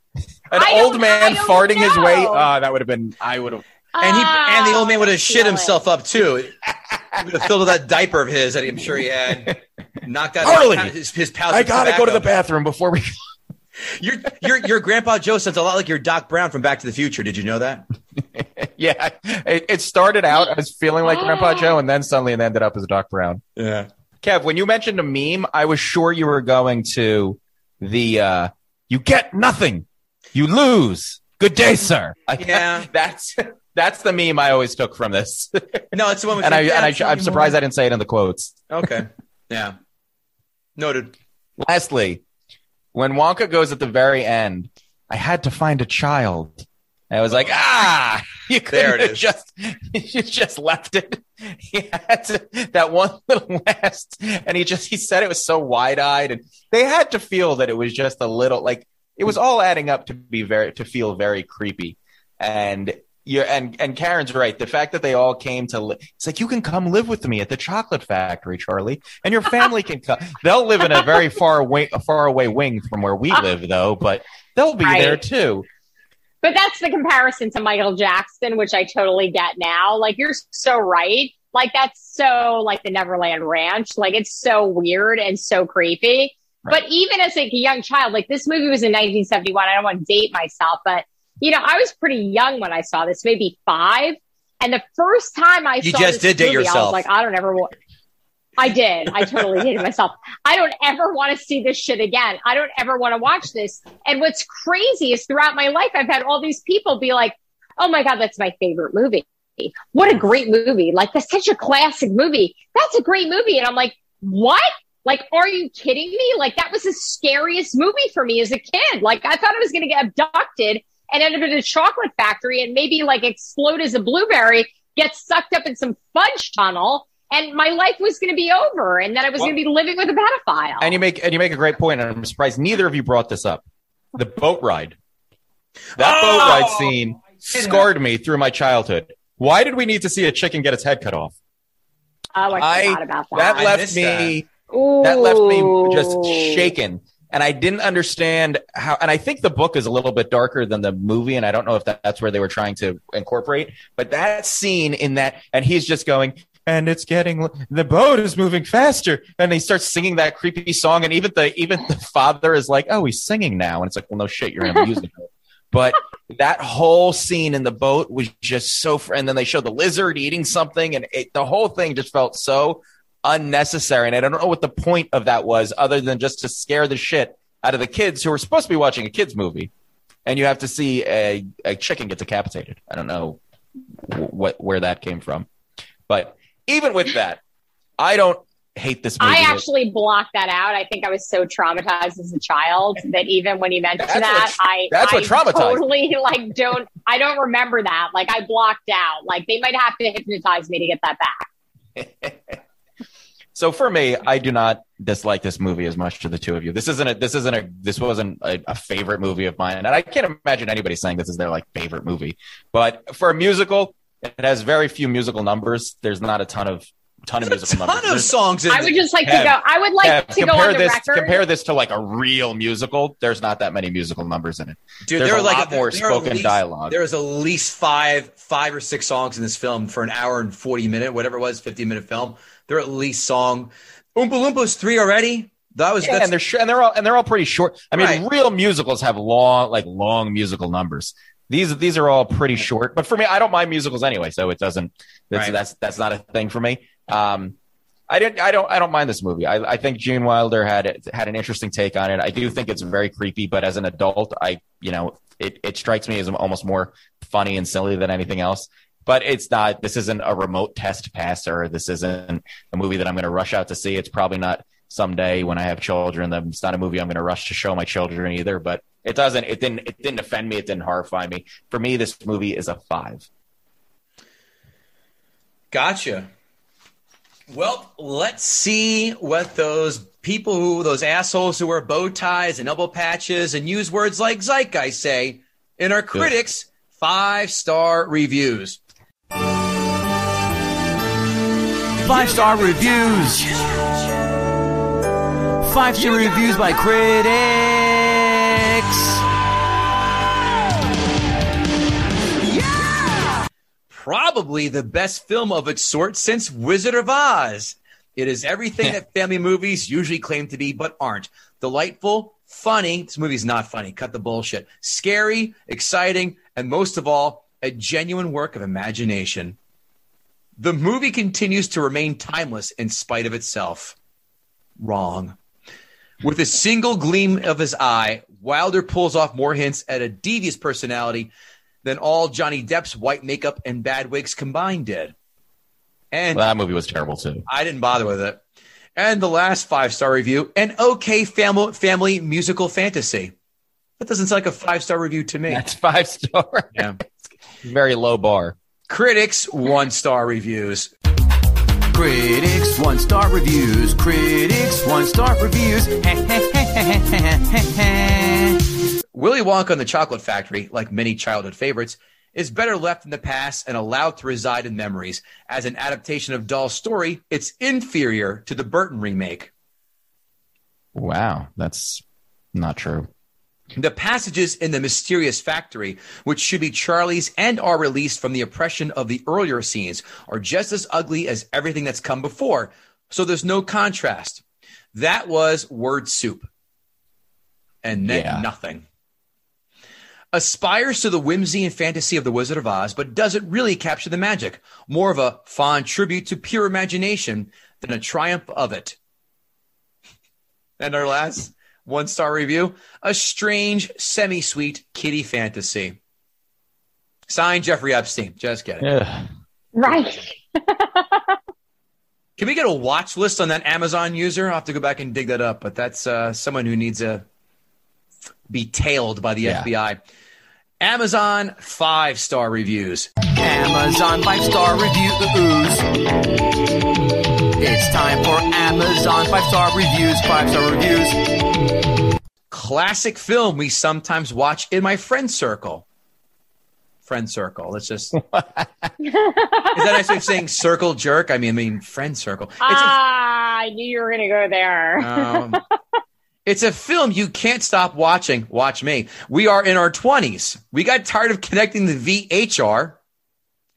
An old man I don't farting his way. know. Oh, that would have been. I would have. And he and the old man would have shit feel it. himself up too. He would have filled with that diaper of his that I'm sure he had. Knocked out Harley, his, his pouch. I gotta go to the bathroom before we. Your your your grandpa Joe sounds a lot like your Doc Brown from Back to the Future. Did you know that? yeah, it, it started out as feeling like Grandpa Joe, and then suddenly it ended up as Doc Brown. Yeah. Kev, when you mentioned a meme, I was sure you were going to the uh, "You get nothing, you lose." Good day, sir. I- Yeah. that's that's the meme I always took from this, No, it's the one with and I, and I, I'm surprised I didn't say it in the quotes. Okay. Yeah. Noted. Lastly, when Wonka goes at the very end, I had to find a child. I was like, ah, you could There it have just you just left it. He had to, that one little last, and he just he said it was so wide eyed, and they had to feel that it was just a little like it was all adding up to be very to feel very creepy, and. You and and Karyn's right. The fact that they all came to li- it's like you can come live with me at the chocolate factory, Charlie, and your family can come. They'll live in a very far away, a far away wing from where we live, though, but they'll be Right. there too. But that's the comparison to Michael Jackson, which I totally get now. Like you're so right. Like that's so like the Neverland Ranch. Like it's so weird and so creepy. Right. But even as like a young child, like this movie was in 1971. I don't want to date myself, but you know, I was pretty young when I saw this, maybe five. And the first time I You saw just this did movie, I yourself. was like, I don't ever want. I did. I totally hated myself. I don't ever want to see this shit again. I don't ever want to watch this. And what's crazy is throughout my life, I've had all these people be like, Oh my God, that's my favorite movie. What a great movie. Like that's such a classic movie. That's a great movie. And I'm like, what? Like, are you kidding me? Like that was the scariest movie for me as a kid. Like I thought I was going to get abducted and end up in a chocolate factory and maybe like explode as a blueberry, get sucked up in some fudge tunnel. And my life was going to be over, and then I was Well- going to be living with a pedophile. And you make and you make a great point, and I'm surprised neither of you brought this up. The boat ride. That Oh! boat ride scene scarred me through my childhood. Why did we need to see a chicken get its head cut off? oh, I I- about that. That left me that left me just Ooh. shaken and i didn't understand how and i think the book is a little bit darker than the movie and i don't know if that, that's where they were trying to incorporate but that scene in that and he's just going and it's getting the boat is moving faster. And he starts singing that creepy song and even the even the father is like oh he's singing now. And it's like well no shit you're in a musical. But that whole scene in the boat was just so fr- and then they show the lizard eating something and it, the whole thing just felt so unnecessary and i don't know what the point of that was other than just to scare the shit out of the kids who were supposed to be watching a kids movie and you have to see a, a chicken get decapitated i don't know what where that came from but even with that i don't hate this movie I actually blocked that out. I think I was so traumatized as a child that even when you mentioned That's that, tr- I that's what I traumatized totally like don't I don't remember that. Like I blocked out. Like they might have to hypnotize me to get that back. So for me, I do not dislike this movie as much to the two of you. This isn't a this isn't a this wasn't a, a favorite movie of mine, and I can't imagine anybody saying this is their like favorite movie. But for a musical, it has very few musical numbers. There's not a ton of ton of musical ton numbers. of There's- songs in I would just like Kev, to go I would like Kev, to go compare on the this record. compare this to like a real musical. There's not that many musical numbers in it. Dude, There's there a like lot more at spoken least- dialogue. There is at least five, five or six songs in this film for an hour and forty minute, whatever it was, fifty minute film. There are at least song. Oompa Loompas three already. That was Yeah, and they're sh- and they're all and they're all pretty short. I mean, Right. real musicals have long like long musical numbers. These these are all pretty short. But for me, I don't mind musicals anyway, so it doesn't. That's Right. that's that's not a thing for me. Um, I didn't. I don't. I don't mind this movie. I, I think Gene Wilder had had an interesting take on it. I do think it's very creepy, but as an adult, I you know it it strikes me as almost more funny and silly than anything else. But it's not. This isn't a remote test passer. This isn't a movie that I'm going to rush out to see. It's probably not someday when I have children. It's not a movie I'm going to rush to show my children either. But it doesn't. It didn't. It didn't offend me. It didn't horrify me. For me, this movie is a five. Gotcha. Well, let's see what those people who, those assholes who wear bow ties and elbow patches and use words like zeitgeist say in our critics' five star reviews. Five star reviews. Five star reviews by critics. probably the best film of its sort since Wizard of Oz. It is everything that family movies usually claim to be, but aren't. Delightful, funny. This movie's not funny. Cut the bullshit. Scary, exciting, and most of all, a genuine work of imagination. The movie continues to remain timeless in spite of itself. Wrong. With a single gleam of his eye, Wilder pulls off more hints at a devious personality than all Johnny Depp's white makeup and bad wigs combined did. And Well, that movie was terrible too. I didn't bother with it. And the last five star review an okay family, family musical fantasy. That doesn't sound like a five star review to me. That's five star. Yeah. Very low bar. Critics, one star reviews. Critics one star reviews. Critics one star reviews. Willy Wonka and the Chocolate Factory, like many childhood favorites, is better left in the past and allowed to reside in memories. As an adaptation of Dahl's story, it's inferior to the Burton remake. Wow, that's not true. The passages in the mysterious factory, which should be Charlie's and are released from the oppression of the earlier scenes, are just as ugly as everything that's come before. So there's no contrast. That was word soup and then Yeah. nothing. Aspires to the whimsy and fantasy of the Wizard of Oz, but doesn't really capture the magic. More of a fond tribute to pure imagination than a triumph of it. And our last one star review a strange, semi sweet kitty fantasy. Signed Jeffrey Epstein. Just kidding. Ugh. Right. Can we get a watch list on that Amazon user? I'll have to go back and dig that up, but that's uh, someone who needs to be tailed by the Yeah. FBI. Amazon five star reviews. Amazon five star review reviews. It's time for Amazon five star reviews. Five star reviews. Classic film we sometimes watch in my friend circle. Friend circle. Let's just. Is that nice way saying circle jerk? I mean, I mean friend circle. It's a Ah, I knew you were going to go there. Um, it's a film you can't stop watching. Watch me. We are in our 20s. We got tired of connecting the VHR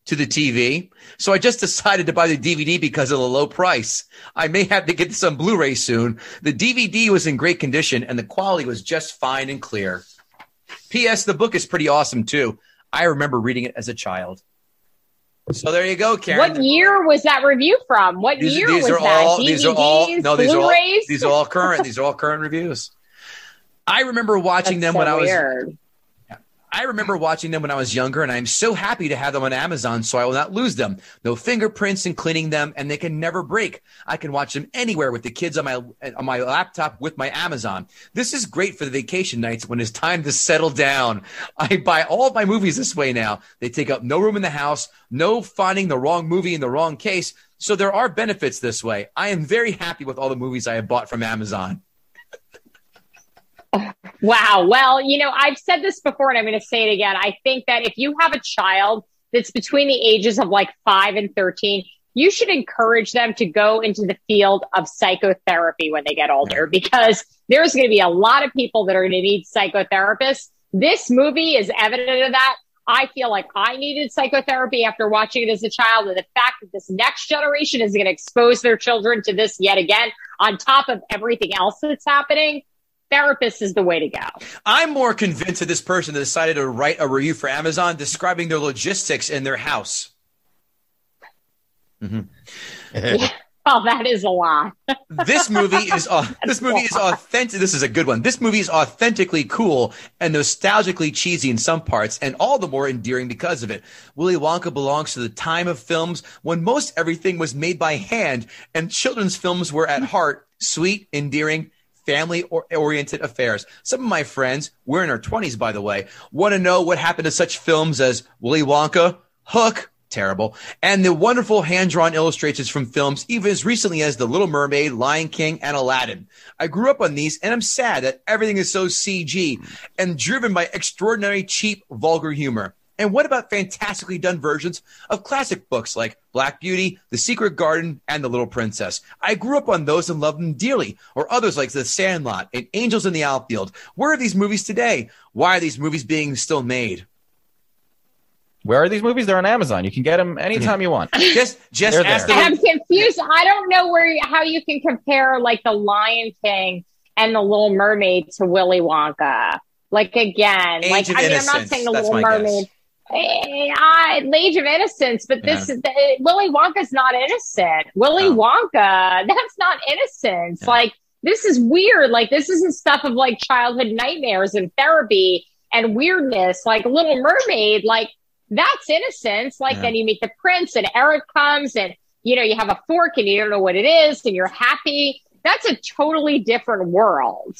to the TV. So I just decided to buy the DVD because of the low price. I may have to get this on Blu ray soon. The DVD was in great condition and the quality was just fine and clear. P.S. The book is pretty awesome too. I remember reading it as a child. So there you go, Karyn. what year was that review from? What These, year these was are that? all DVDs, these are all no these are all Blu-rays? these are all current these are all current reviews. I remember watching That's them when so I was weird. I remember watching them when I was younger and I'm so happy to have them on Amazon so I will not lose them. No fingerprints in cleaning them and they can never break. I can watch them anywhere with the kids on my on my laptop with my Amazon. This is great for the vacation nights when it's time to settle down. I buy all of my movies this way now. They take up no room in the house, no finding the wrong movie in the wrong case. So there are benefits this way. I am very happy with all the movies I have bought from Amazon. Wow. Well, you know, I've said this before and I'm going to say it again. I think that if you have a child that's between the ages of like five and 13, you should encourage them to go into the field of psychotherapy when they get older because there's going to be a lot of people that are going to need psychotherapists. This movie is evident of that. I feel like I needed psychotherapy after watching it as a child. And the fact that this next generation is going to expose their children to this yet again, on top of everything else that's happening, therapist is the way to go. I'm more convinced that this person decided to write a review for Amazon describing their logistics in their house. Oh, that is a lot. This movie is uh, this movie is authentic. This is a good one. This movie is authentically cool and nostalgically cheesy in some parts, and all the more endearing because of it. Willy Wonka belongs to the time of films when most everything was made by hand, and children's films were at heart sweet, endearing, family oriented affairs. Some of my friends, we're in our 20s by the way, want to know what happened to such films as Willy Wonka, Hook, terrible, and the wonderful hand drawn illustrations from films even as recently as The Little Mermaid, Lion King, and Aladdin. I grew up on these and I'm sad that everything is so CG and driven by extraordinary, cheap, vulgar humor. And what about fantastically done versions of classic books like Black Beauty, The Secret Garden, and The Little Princess? I grew up on those and loved them dearly, or others like The Sandlot and Angels in the Outfield. Where are these movies today? Why are these movies being still made? Where are these movies? They're on Amazon. You can get them anytime you want. Just just They're ask there. the I'm confused. I don't know where how you can compare like the Lion King and the Little Mermaid to Willy Wonka. Like again, Age like I mean, I'm not saying the That's Little Mermaid. Eh, I, Age of Innocence, but this is the, Willy Wonka's not innocent. Willy No. Wonka, that's not innocence. Yeah. Like this is weird. Like this isn't stuff of like childhood nightmares and therapy and weirdness. Like Little Mermaid, like that's innocence. Like Yeah. then you meet the prince and Eric comes and you know you have a fork and you don't know what it is and you're happy. That's a totally different world.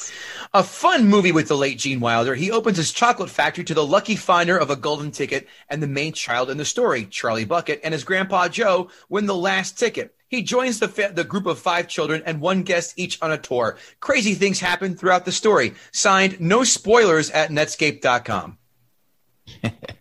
A fun movie with the late Gene Wilder. He opens his chocolate factory to the lucky finder of a golden ticket and the main child in the story, Charlie Bucket, and his grandpa Joe win the last ticket. He joins the, fa- the group of five children and one guest each on a tour. Crazy things happen throughout the story. Signed, no spoilers at netscape.com.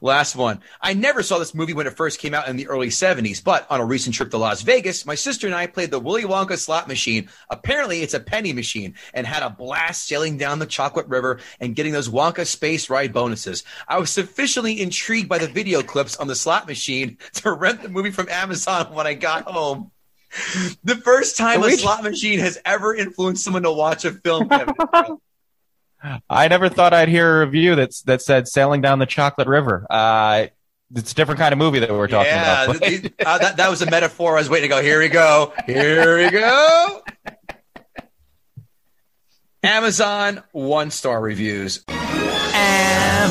Last one. I never saw this movie when it first came out in the early 70s, but on a recent trip to Las Vegas, my sister and I played the Willy Wonka slot machine. Apparently, it's a penny machine and had a blast sailing down the chocolate river and getting those Wonka space ride bonuses. I was sufficiently intrigued by the video clips on the slot machine to rent the movie from Amazon when I got home. The first time a slot machine has ever influenced someone to watch a film. Kevin. I never thought I'd hear a review that's that said "Sailing Down the Chocolate River." Uh, it's a different kind of movie that we're talking yeah, about. th- th- uh, that, that was a metaphor. I was waiting to go. Here we go. Here we go. Amazon one star reviews. Amazon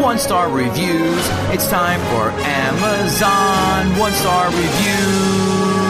one star reviews. It's time for Amazon one star reviews.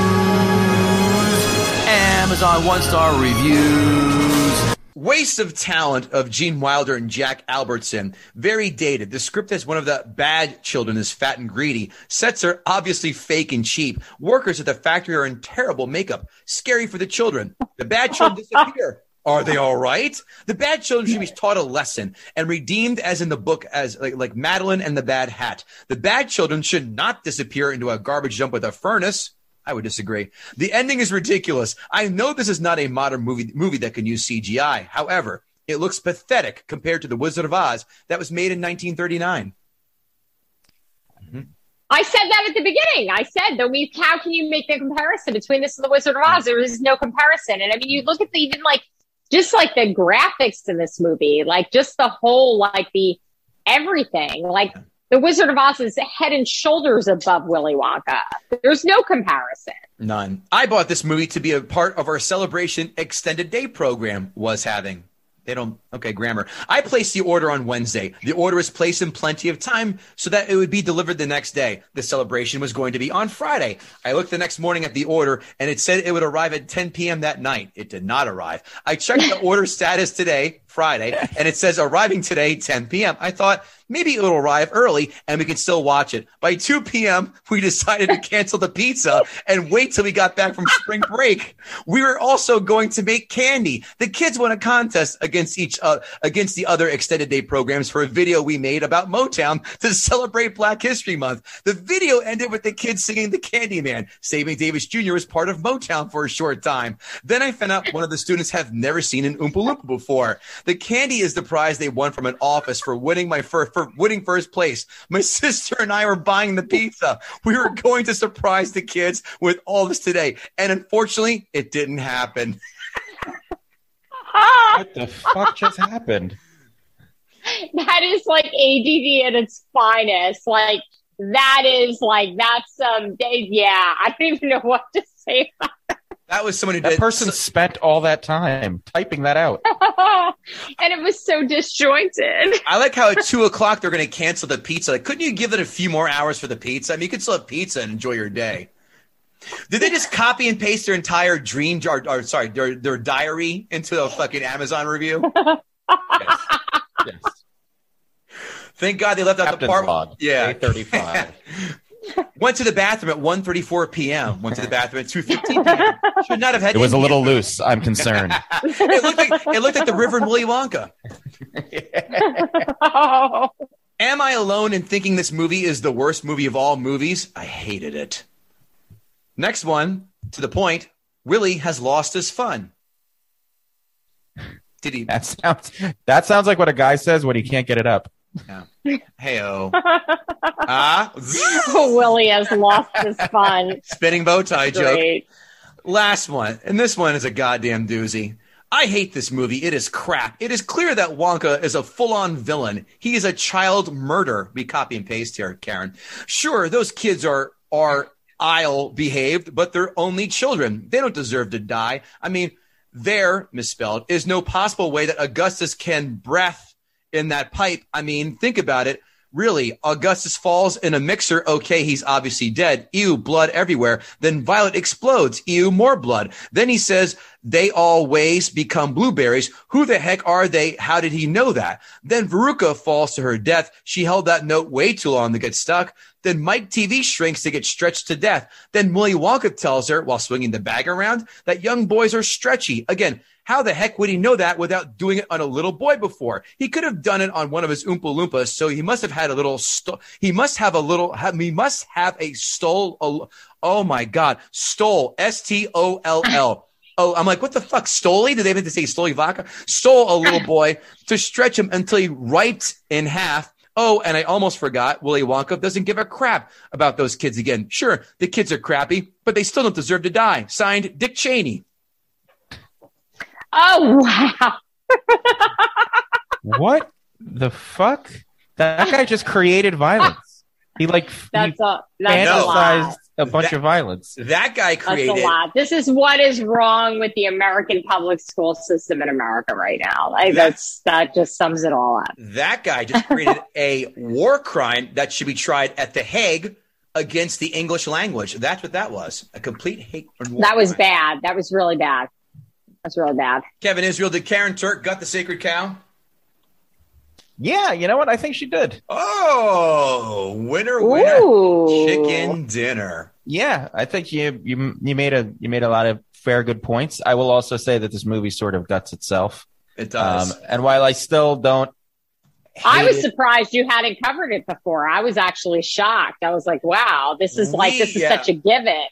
Amazon one star reviews. Waste of talent of Gene Wilder and Jack Albertson. Very dated. The script has one of the bad children is fat and greedy. Sets are obviously fake and cheap. Workers at the factory are in terrible makeup. Scary for the children. The bad children disappear. Are they all right? The bad children should be taught a lesson and redeemed as in the book as like, like Madeline and the Bad Hat. The bad children should not disappear into a garbage dump with a furnace. I would disagree. The ending is ridiculous. I know this is not a modern movie movie that can use CGI. However, it looks pathetic compared to The Wizard of Oz that was made in 1939. Mm-hmm. I said that at the beginning. I said, though, we, how can you make the comparison between this and the Wizard of Oz? There is no comparison. And I mean, you look at the even like just like the graphics in this movie, like just the whole like the everything, like. The Wizard of Oz is head and shoulders above Willy Wonka. There's no comparison. None. I bought this movie to be a part of our celebration extended day program was having. They don't. Okay, grammar. I placed the order on Wednesday. The order is placed in plenty of time so that it would be delivered the next day. The celebration was going to be on Friday. I looked the next morning at the order and it said it would arrive at 10 p.m. that night. It did not arrive. I checked the order status today, Friday, and it says arriving today, 10 p.m. I thought maybe it'll arrive early and we can still watch it. By 2 p.m., we decided to cancel the pizza and wait till we got back from spring break. We were also going to make candy. The kids won a contest against each uh, against the other extended day programs for a video we made about Motown to celebrate Black History Month. The video ended with the kids singing the Candyman. Sammy Davis Jr. was part of Motown for a short time. Then I found out one of the students have never seen an Oompa Loompa before. The candy is the prize they won from an office for winning my first for winning first place. My sister and I were buying the pizza. We were going to surprise the kids with all this today, and unfortunately, it didn't happen. what the fuck just happened? that is like ADD at its finest. Like that is like that's um yeah. I don't even know what to say. That was someone who That did person spent all that time typing that out. and it was so disjointed. I like how at two o'clock they're going to cancel the pizza. Like, couldn't you give it a few more hours for the pizza? I mean, you could still have pizza and enjoy your day. Did they just copy and paste their entire dream, or, or sorry, their their diary into a fucking Amazon review? Yes. yes. Thank God they left out the part. log. Yeah, Day 35. Went to the bathroom at 1.34 p.m. Went to the bathroom at 2.15 p.m. Should not have had. It was a any- little loose. I'm concerned. it looked like it looked like the river in Willy Wonka. oh. Am I alone in thinking this movie is the worst movie of all movies? I hated it. Next one, to the point, Willie has lost his fun. Did he? That sounds that sounds like what a guy says when he can't get it up. Yeah. Hey oh. Ah, Willie has lost his fun. spinning bow tie joke. Last one, and this one is a goddamn doozy. I hate this movie. It is crap. It is clear that Wonka is a full on villain. He is a child murderer. We copy and paste here, Karyn. Sure, those kids are, are aisle behaved, but they're only children. They don't deserve to die. I mean, there, misspelled, is no possible way that Augustus can breath in that pipe. I mean, think about it. Really, Augustus falls in a mixer. Okay, he's obviously dead. Ew, blood everywhere. Then Violet explodes. Ew, more blood. Then he says, they always become blueberries. Who the heck are they? How did he know that? Then Veruca falls to her death. She held that note way too long to get stuck. Then Mike TV shrinks to get stretched to death. Then Willy Wonka tells her, while swinging the bag around, that young boys are stretchy. Again, how the heck would he know that without doing it on a little boy before? He could have done it on one of his Oompa Loompas, so he must have had a little. Sto- he must have a little. He must have a stole. A, oh my God, stole. S T O L L. Oh, I'm like, what the fuck? Stoli? Did they have to say Stoli vodka? Stole a little boy to stretch him until he riped in half. Oh, and I almost forgot, Willy Wonka doesn't give a crap about those kids again. Sure, the kids are crappy, but they still don't deserve to die. Signed, Dick Cheney. Oh wow. What the fuck? That guy just created violence. He like That's he a that's a lot. fantasized a bunch That- of violence. That guy That's created. a lot. This is what is wrong with the American public school system in America right now. Like that's that just sums it all up. That guy just created a war crime that should be tried at the Hague against the English language. That's what that was. A complete hate. That was crime. bad. That was really bad. That's really bad. Kevin Israel, did Karyn Turk gut the sacred cow? Yeah, you know what? I think she did. Oh, winner, winner. Ooh. Chicken dinner. Yeah, I think you you you made a you made a lot of fair good points. I will also say that this movie sort of guts itself. It does. Um, and while I still don't, I was it- surprised you hadn't covered it before. I was actually shocked. I was like, wow, this is like this is We, uh, such a given.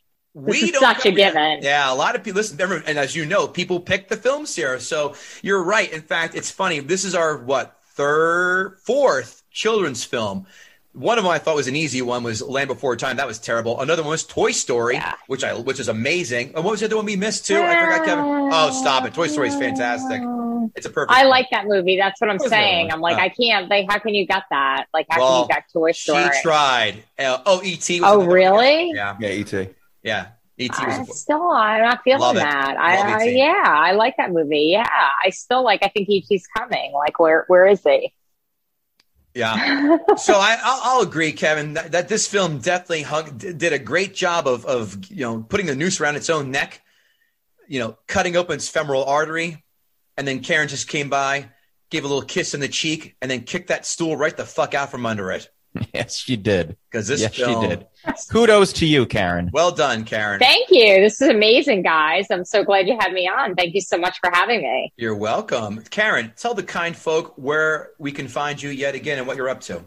This is don't such a come- yeah, given. Yeah, a lot of people listen. everyone- And as you know, people pick the films here. So you're right. In fact, it's funny. This is our what third, fourth children's film. One of them I thought was an easy one was Land Before Time. That was terrible. Another one was Toy Story, Yeah. which I which is amazing. And what was the other one we missed too? I forgot, Kevin. Oh, stop it! Toy Story is fantastic. It's a perfect. I film. like that movie. That's what I'm Was saying. one? I'm like, Oh. I can't. Like, how can you get that? Like, how Well, can you get Toy Story? She tried. Uh, oh, E.T. was Oh, another one. really? Yeah, yeah, E.T. yeah. E.T. I was. A, still, I'm not feeling Love that. I, I, yeah, I like that movie. Yeah, I still like. I think E.T.'s coming. Like, where, where is he? yeah. so I, I'll, I'll agree, Kevin, that, that this film definitely hung, d- did a great job of, of you know putting the noose around its own neck, you know, cutting open its femoral artery, and then Karyn just came by, gave a little kiss in the cheek, and then kicked that stool right the fuck out from under it. Yes, she did. Because this yes, film, she did. Kudos to you, Karyn. Well done, Karyn. Thank you. This is amazing, guys. I'm so glad you had me on. Thank you so much for having me. You're welcome, Karyn. Tell the kind folk where we can find you yet again and what you're up to.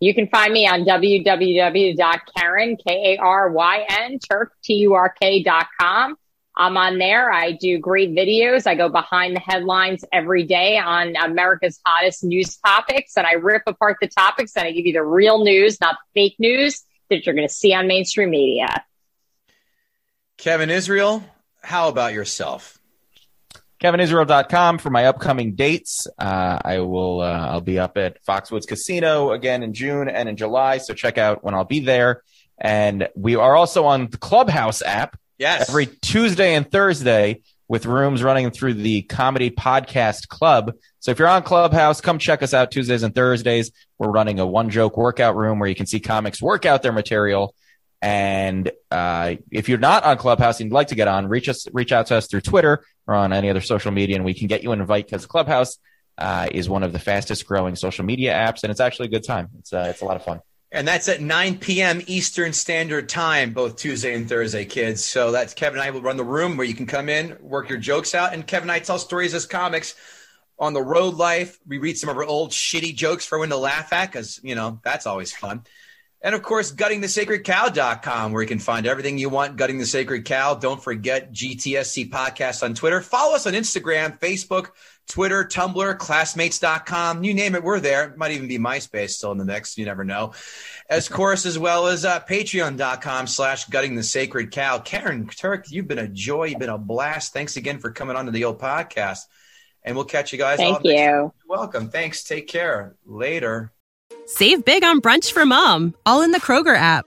You can find me on www.karyn, K-A-R-Y-N, Turk, T-U-R-K dot com. I'm on there. I do great videos. I go behind the headlines every day on America's hottest news topics and I rip apart the topics and I give you the real news, not fake news that you're going to see on mainstream media. Kevin Israel, how about yourself? KevinIsrael.com for my upcoming dates. Uh, I will. Uh, I'll be up at Foxwoods Casino again in June and in July. So check out when I'll be there. And we are also on the Clubhouse app Yes. every Tuesday and Thursday with rooms running through the Comedy Podcast Club. So if you're on Clubhouse, come check us out Tuesdays and Thursdays. We're running a one joke workout room where you can see comics work out their material. And uh, if you're not on Clubhouse and you'd like to get on, reach us, reach out to us through Twitter or on any other social media, and we can get you an invite because Clubhouse uh, is one of the fastest growing social media apps, and it's actually a good time. It's uh, it's a lot of fun. And that's at 9 p.m. Eastern Standard Time, both Tuesday and Thursday, kids. So that's Kevin and I will run the room where you can come in, work your jokes out. And Kevin and I tell stories as comics on the road life. We read some of our old shitty jokes for everyone to laugh at because, you know, that's always fun. And of course, guttingthesacredcow.com, where you can find everything you want, Gutting the Sacred Cow. Don't forget GTSC Podcast on Twitter. Follow us on Instagram, Facebook, Twitter, Tumblr, classmates.com, you name it, we're there. Might even be MySpace still in the mix. You never know. As course, as well as uh, patreon.com slash gutting the sacred cow. Karyn Turk, you've been a joy. You've been a blast. Thanks again for coming on to the old podcast. And we'll catch you guys. Thank all you. week. You're welcome. Thanks. Take care. Later. Save big on brunch for mom, all in the Kroger app.